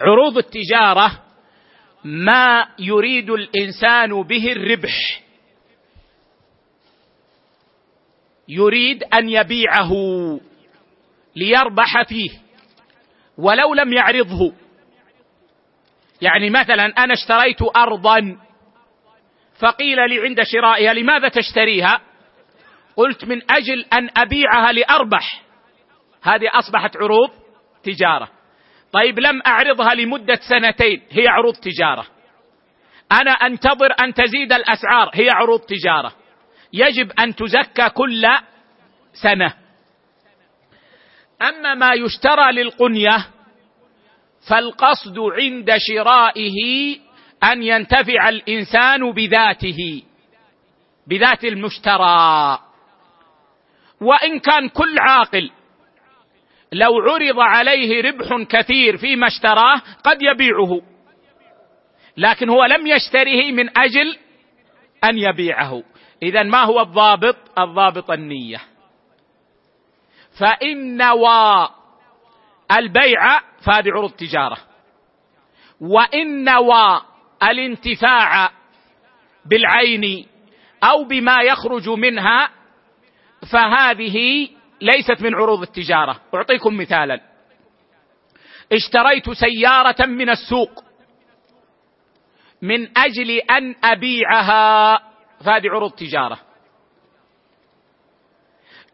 S1: عروض التجارة ما يريد الإنسان به الربح. يريد أن يبيعه ليربح فيه ولو لم يعرضه. يعني مثلا أنا اشتريت ارضا فقيل لي عند شرائها لماذا تشتريها؟ قلت من أجل أن أبيعها لأربح. هذه أصبحت عروض تجارة. طيب لم أعرضها لمدة سنتين هي عروض تجارة. أنا أنتظر أن تزيد الأسعار هي عروض تجارة. يجب أن تزكى كل سنة. أما ما يشترى للقنية فالقصد عند شرائه أن ينتفع الإنسان بذاته بذات المشترى. وإن كان كل عاقل لو عرض عليه ربح كثير فيما اشتراه قد يبيعه لكن هو لم يشتره من أجل أن يبيعه. اذا ما هو الضابط؟ الضابط النية. فإن نوى البيع فهذه عروض تجاره وإن نوى الانتفاع بالعين أو بما يخرج منها فهذه ليست من عروض التجارة. أعطيكم مثالا. اشتريت سيارة من السوق من أجل أن أبيعها فهذه عروض تجاره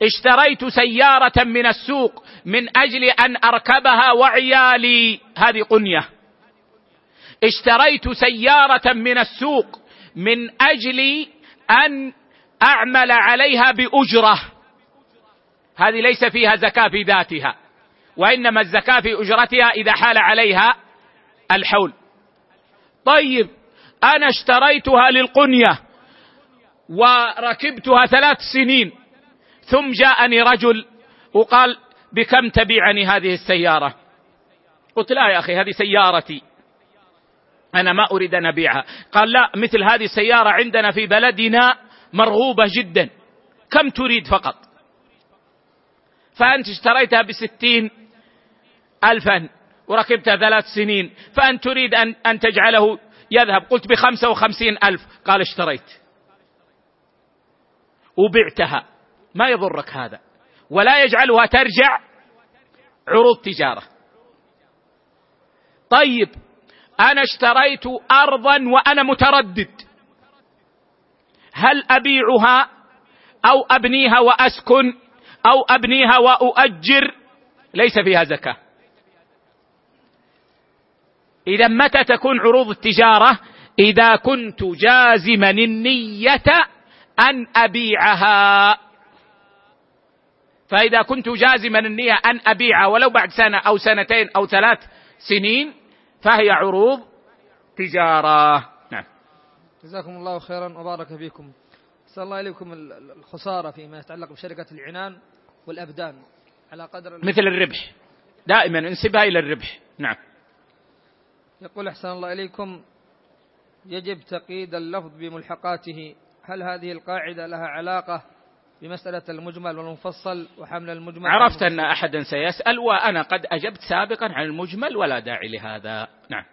S1: اشتريت سيارة من السوق من أجل أن أركبها وعيالي. هذه قنية. اشتريت سيارة من السوق من أجل أن أعمل عليها بأجرة. هذه ليس فيها زكاة في ذاتها وإنما الزكاة في أجرتها إذا حال عليها الحول. طيب أنا اشتريتها للقنية وركبتها ثلاث سنين. ثم جاءني رجل وقال بكم تبيعني هذه السيارة؟ قلت لا يا أخي هذه سيارتي. أنا ما أريد أن أبيعها. قال لا مثل هذه السيارة عندنا في بلدنا مرغوبة جدا. كم تريد فقط؟ فأنت اشتريتها بستين ألفا وركبتها ثلاث سنين. فأنت تريد أن, أن تجعله يذهب. قلت بخمسة وخمسين ألف. قال اشتريت. وبعتها. ما يضرك هذا. ولا يجعلها ترجع عروض تجارة. طيب أنا اشتريت أرضا وأنا متردد. هل أبيعها أو أبنيها وأسكن أو أبنيها وأؤجر؟ ليس فيها زكاة. إذا متى تكون عروض التجارة؟ إذا كنت جازما النية أن أبيعها. فإذا كنت جازما النية أن ابيعها ولو بعد سنة أو سنتين أو ثلاث سنين فهي عروض تجارة. نعم.
S2: جزاكم الله خيرا وبارك فيكم. صلى الله عليكم الخسارة فيما يتعلق بشركة العنان والأبدان. على قدر
S1: مثل الربح. دائما انسبها إلى الربح. نعم.
S2: يقول أحسن الله إليكم يجب تقييد اللفظ بملحقاته. هل هذه القاعدة لها علاقة بمسألة المجمل والمفصل وحمل المجمل
S1: عرفت أن أحدا سيسأل وأنا قد أجبت سابقا عن المجمل ولا داعي لهذا. نعم.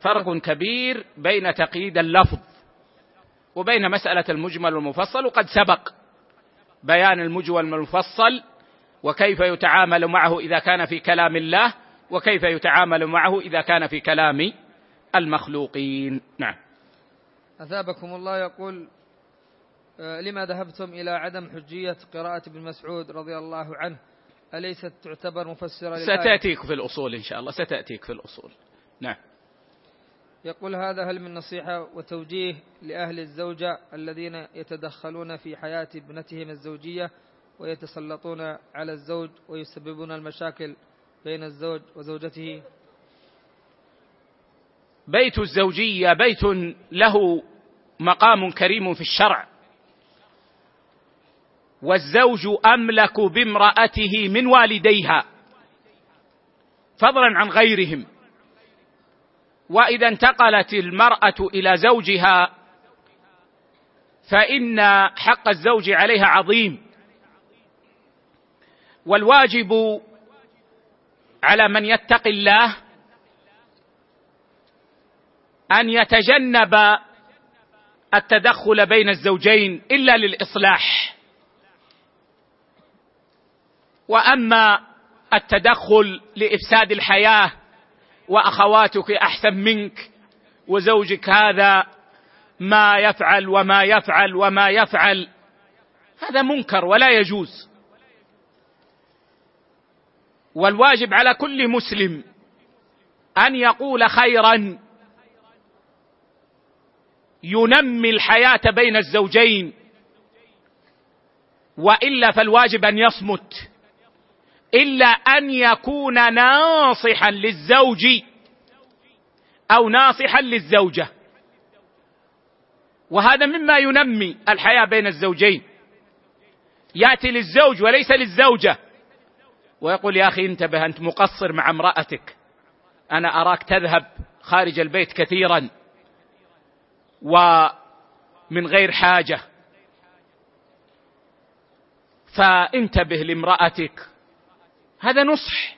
S1: فرق كبير بين تقييد اللفظ وبين مسألة المجمل والمفصل وقد سبق بيان المجمل والمفصل وكيف يتعامل معه إذا كان في كلام الله وكيف يتعامل معه إذا كان في كلام المخلوقين. نعم.
S2: أثابكم الله يقول لما ذهبتم إلى عدم حجية قراءة ابن مسعود رضي الله عنه؟ أليست تعتبر مفسرة
S1: ستأتيك في الأصول إن شاء الله ستأتيك في الأصول. نعم.
S2: يقول هذا هل من نصيحة وتوجيه لأهل الزوجة الذين يتدخلون في حياة ابنتهم الزوجية ويتسلطون على الزوج ويسببون المشاكل بين الزوج وزوجته؟
S1: بيت الزوجية بيت له مقام كريم في الشرع. والزوج أملك بامرأته من والديها فضلا عن غيرهم. وإذا انتقلت المرأة إلى زوجها فإن حق الزوج عليها عظيم. والواجب على من يتقي الله أن يتجنب التدخل بين الزوجين إلا للإصلاح. وأما التدخل لإفساد الحياة وأخواتك أحسن منك وزوجك هذا ما يفعل وما يفعل وما يفعل هذا منكر ولا يجوز. والواجب على كل مسلم أن يقول خيرا ينمي الحياة بين الزوجين وإلا فالواجب أن يصمت. إلا أن يكون ناصحا للزوج أو ناصحا للزوجة. وهذا مما ينمي الحياة بين الزوجين. يأتي للزوج وليس للزوجة. ويقول يا أخي انتبه أنت مقصر مع امرأتك. أنا أراك تذهب خارج البيت كثيرا. ومن غير حاجة. فانتبه لامرأتك. هذا نصح.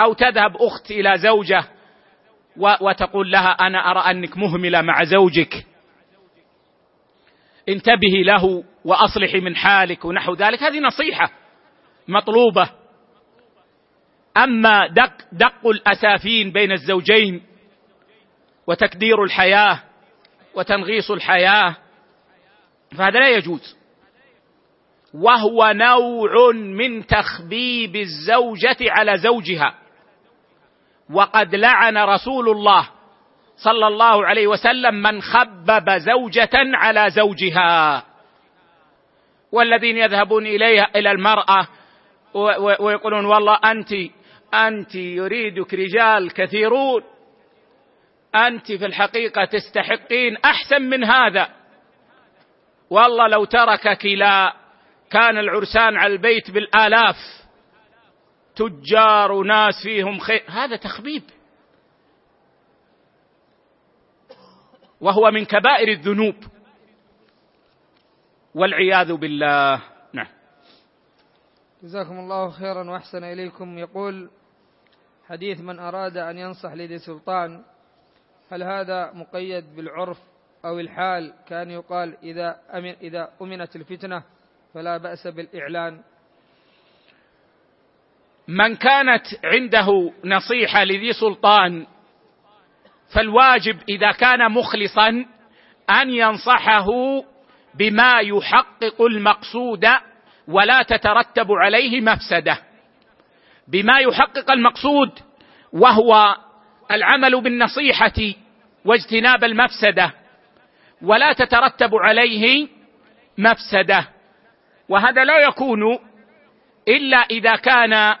S1: أو تذهب أخت إلى زوجة وتقول لها أنا أرى أنك مهملة مع زوجك. انتبهي له واصلحي من حالك ونحو ذلك. هذه نصيحة مطلوبة. أما دق دق الأسافين بين الزوجين وتكدير الحياة وتنغيص الحياة فهذا لا يجوز. وهو نوع من تخبيب الزوجة على زوجها. وقد لعن رسول الله صلى الله عليه وسلم من خبب زوجة على زوجها. والذين يذهبون إليها إلى المرأة ويقولون والله أنت أنت يريدك رجال كثيرون. أنت في الحقيقة تستحقين أحسن من هذا. والله لو تركك لا. كان العرسان على البيت بالآلاف. تجار وناس فيهم خير هذا تخبيب. وهو من كبائر الذنوب. والعياذ بالله. نعم.
S2: جزاكم الله خيرا وأحسن إليكم. يقول حديث من أراد أن ينصح لذي سلطان هل هذا مقيد بالعرف أو الحال؟ كان يقال إذا أمن إذا أمنت الفتنة فلا بأس بالإعلان.
S1: من كانت عنده نصيحة لذي سلطان فالواجب إذا كان مخلصا أن ينصحه بما يحقق المقصود ولا تترتب عليه مفسدة. بما يحقق المقصود وهو العمل بالنصيحة واجتناب المفسدة ولا تترتب عليه مفسدة. وهذا لا يكون إلا إذا كان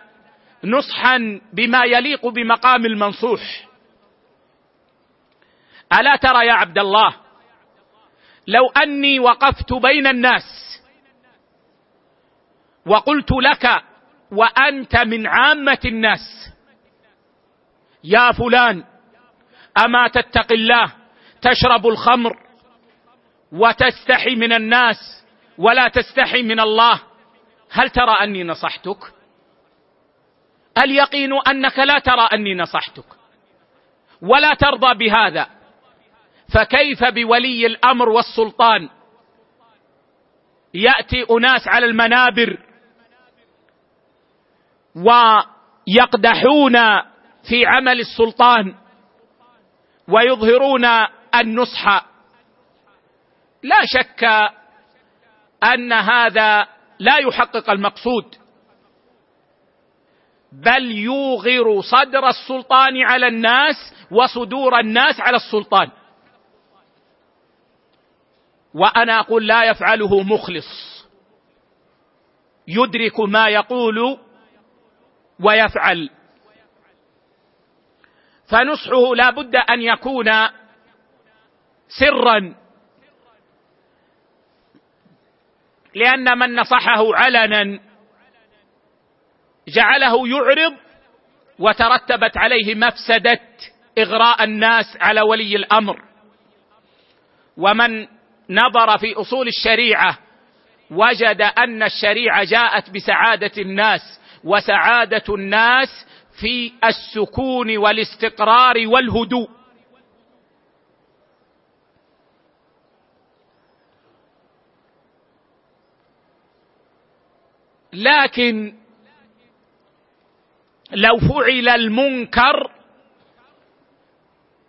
S1: نصحا بما يليق بمقام المنصوح. ألا ترى يا عبد الله لو أني وقفت بين الناس وقلت لك وأنت من عامة الناس يا فلان أما تتق الله تشرب الخمر وتستحي من الناس ولا تستحي من الله. هل ترى أني نصحتك؟ اليقين أنك لا ترى أني نصحتك. ولا ترضى بهذا. فكيف بولي الأمر والسلطان؟ يأتي أناس على المنابر ويقدحون في عمل السلطان ويظهرون النصح. لا شك أن هذا لا يحقق المقصود. بل يوغر صدر السلطان على الناس وصدور الناس على السلطان. وأنا أقول لا يفعله مخلص. يدرك ما يقول ويفعل. فنصحه لا بد أن يكون سرا لأن من نصحه علنا جعله يعرض وترتبت عليه مفسدة إغراء الناس على ولي الأمر. ومن نظر في أصول الشريعة وجد أن الشريعة جاءت بسعادة الناس وسعادة الناس في السكون والاستقرار والهدوء. لكن لو فعل المنكر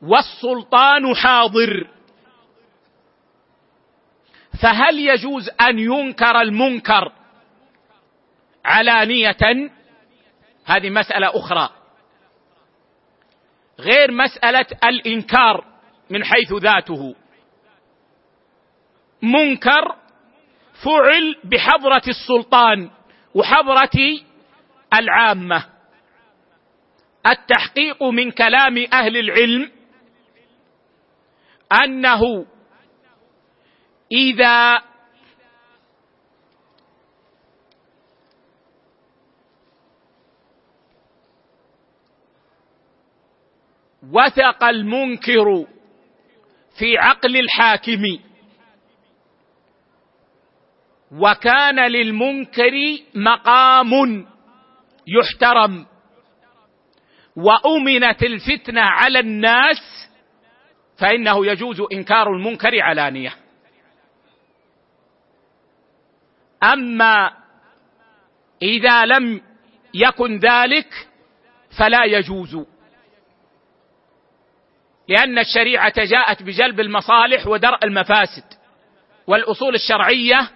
S1: والسلطان حاضر فهل يجوز أن ينكر المنكر علانية؟ هذه مسألة أخرى. غير مسألة الإنكار من حيث ذاته. منكر فعل بحضرة السلطان. وحضرة العامة. التحقيق من كلام أهل العلم أنه إذا وثق المنكر في عقل الحاكم وكان للمنكر مقام يحترم. وأمنت الفتنة على الناس فإنه يجوز إنكار المنكر علانية. أما إذا لم يكن ذلك فلا يجوز. لأن الشريعة جاءت بجلب المصالح ودرء المفاسد والأصول الشرعية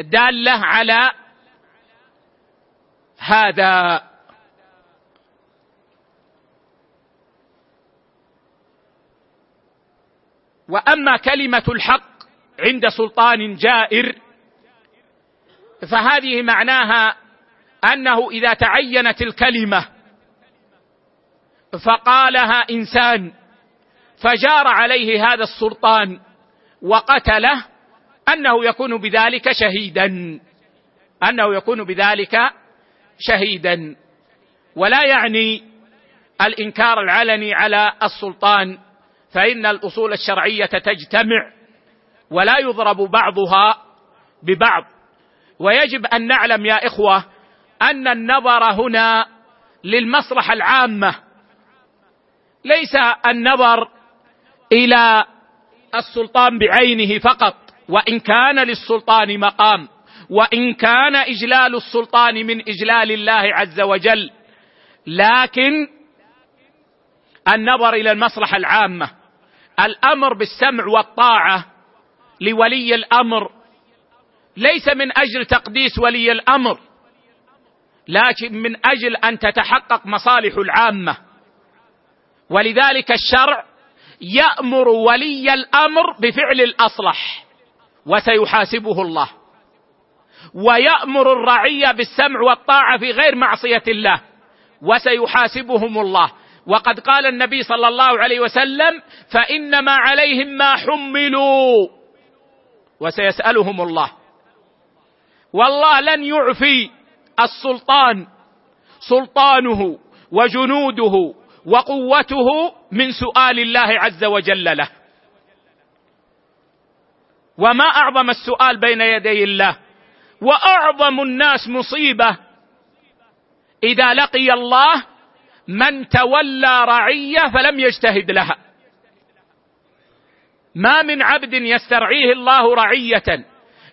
S1: دالة على هذا. وأما كلمة الحق عند سلطان جائر فهذه معناها أنه إذا تعينت الكلمة فقالها إنسان فجار عليه هذا السلطان وقتله أنه يكون بذلك شهيدا. أنه يكون بذلك شهيدا. ولا يعني الإنكار العلني على السلطان فإن الأصول الشرعية تجتمع ولا يضرب بعضها ببعض. ويجب أن نعلم يا إخوة أن النظر هنا للمصلحة العامة ليس النظر إلى السلطان بعينه فقط. وإن كان للسلطان مقام وإن كان إجلال السلطان من إجلال الله عز وجل. لكن النظر إلى المصلحة العامة الأمر بالسمع والطاعة لولي الأمر ليس من أجل تقديس ولي الأمر لكن من أجل أن تتحقق مصالح العامة. ولذلك الشرع يأمر ولي الأمر بفعل الأصلح. وسيحاسبه الله. ويأمر الرعية بالسمع والطاعة في غير معصية الله. وسيحاسبهم الله. وقد قال النبي صلى الله عليه وسلم فإنما عليهم ما حملوا. وسيسألهم الله. والله لن يعفي السلطان سلطانه وجنوده وقوته من سؤال الله عز وجل له. وما أعظم السؤال بين يدي الله وأعظم الناس مصيبة إذا لقي الله من تولى رعية فلم يجتهد لها. ما من عبد يسترعيه الله رعية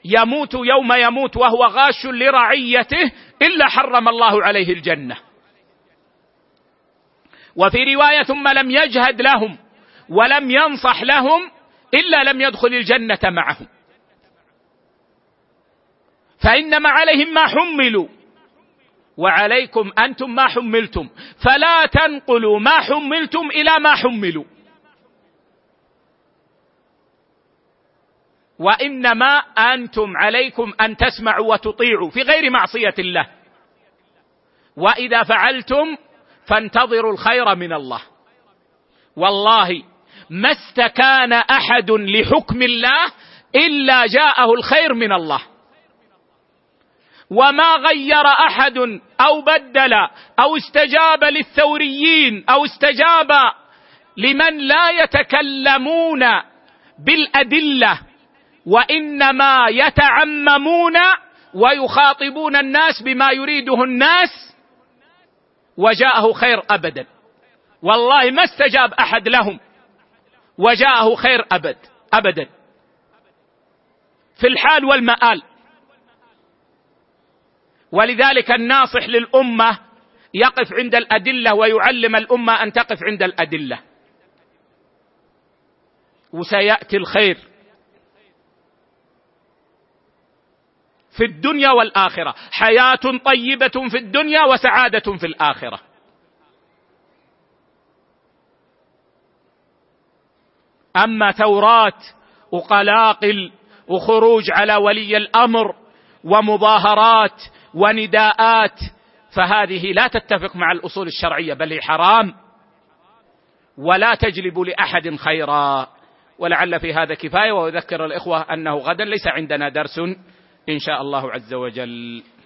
S1: يموت يوم يموت وهو غاش لرعيته إلا حرم الله عليه الجنة. وفي رواية ثم لم يجهد لهم ولم ينصح لهم إلا لم يدخل الجنة معهم فإنما عليهم ما حملوا. وعليكم أنتم ما حملتم. فلا تنقلوا ما حملتم إلى ما حملوا. وإنما أنتم عليكم أن تسمعوا وتطيعوا في غير معصية الله. وإذا فعلتم فانتظروا الخير من الله. والله ما استكان أحد لحكم الله إلا جاءه الخير من الله. وما غير أحد أو بدل أو استجاب للثوريين أو استجاب لمن لا يتكلمون بالأدلة وإنما يتعممون ويخاطبون الناس بما يريده الناس وجاءه خير ابدا. والله ما استجاب أحد لهم. وجاءه خير أبد ابدا. في الحال والمآل. ولذلك الناصح للأمة يقف عند الأدلة ويعلم الأمة أن تقف عند الأدلة. وسيأتي الخير. في الدنيا والآخرة. حياة طيبة في الدنيا وسعادة في الآخرة. أما ثورات وقلاقل وخروج على ولي الأمر ومظاهرات ونداءات فهذه لا تتفق مع الأصول الشرعية بل هي حرام. ولا تجلب لأحد خيرا. ولعل في هذا كفاية واذكر الإخوة أنه غدا ليس عندنا درس إن شاء الله عز وجل.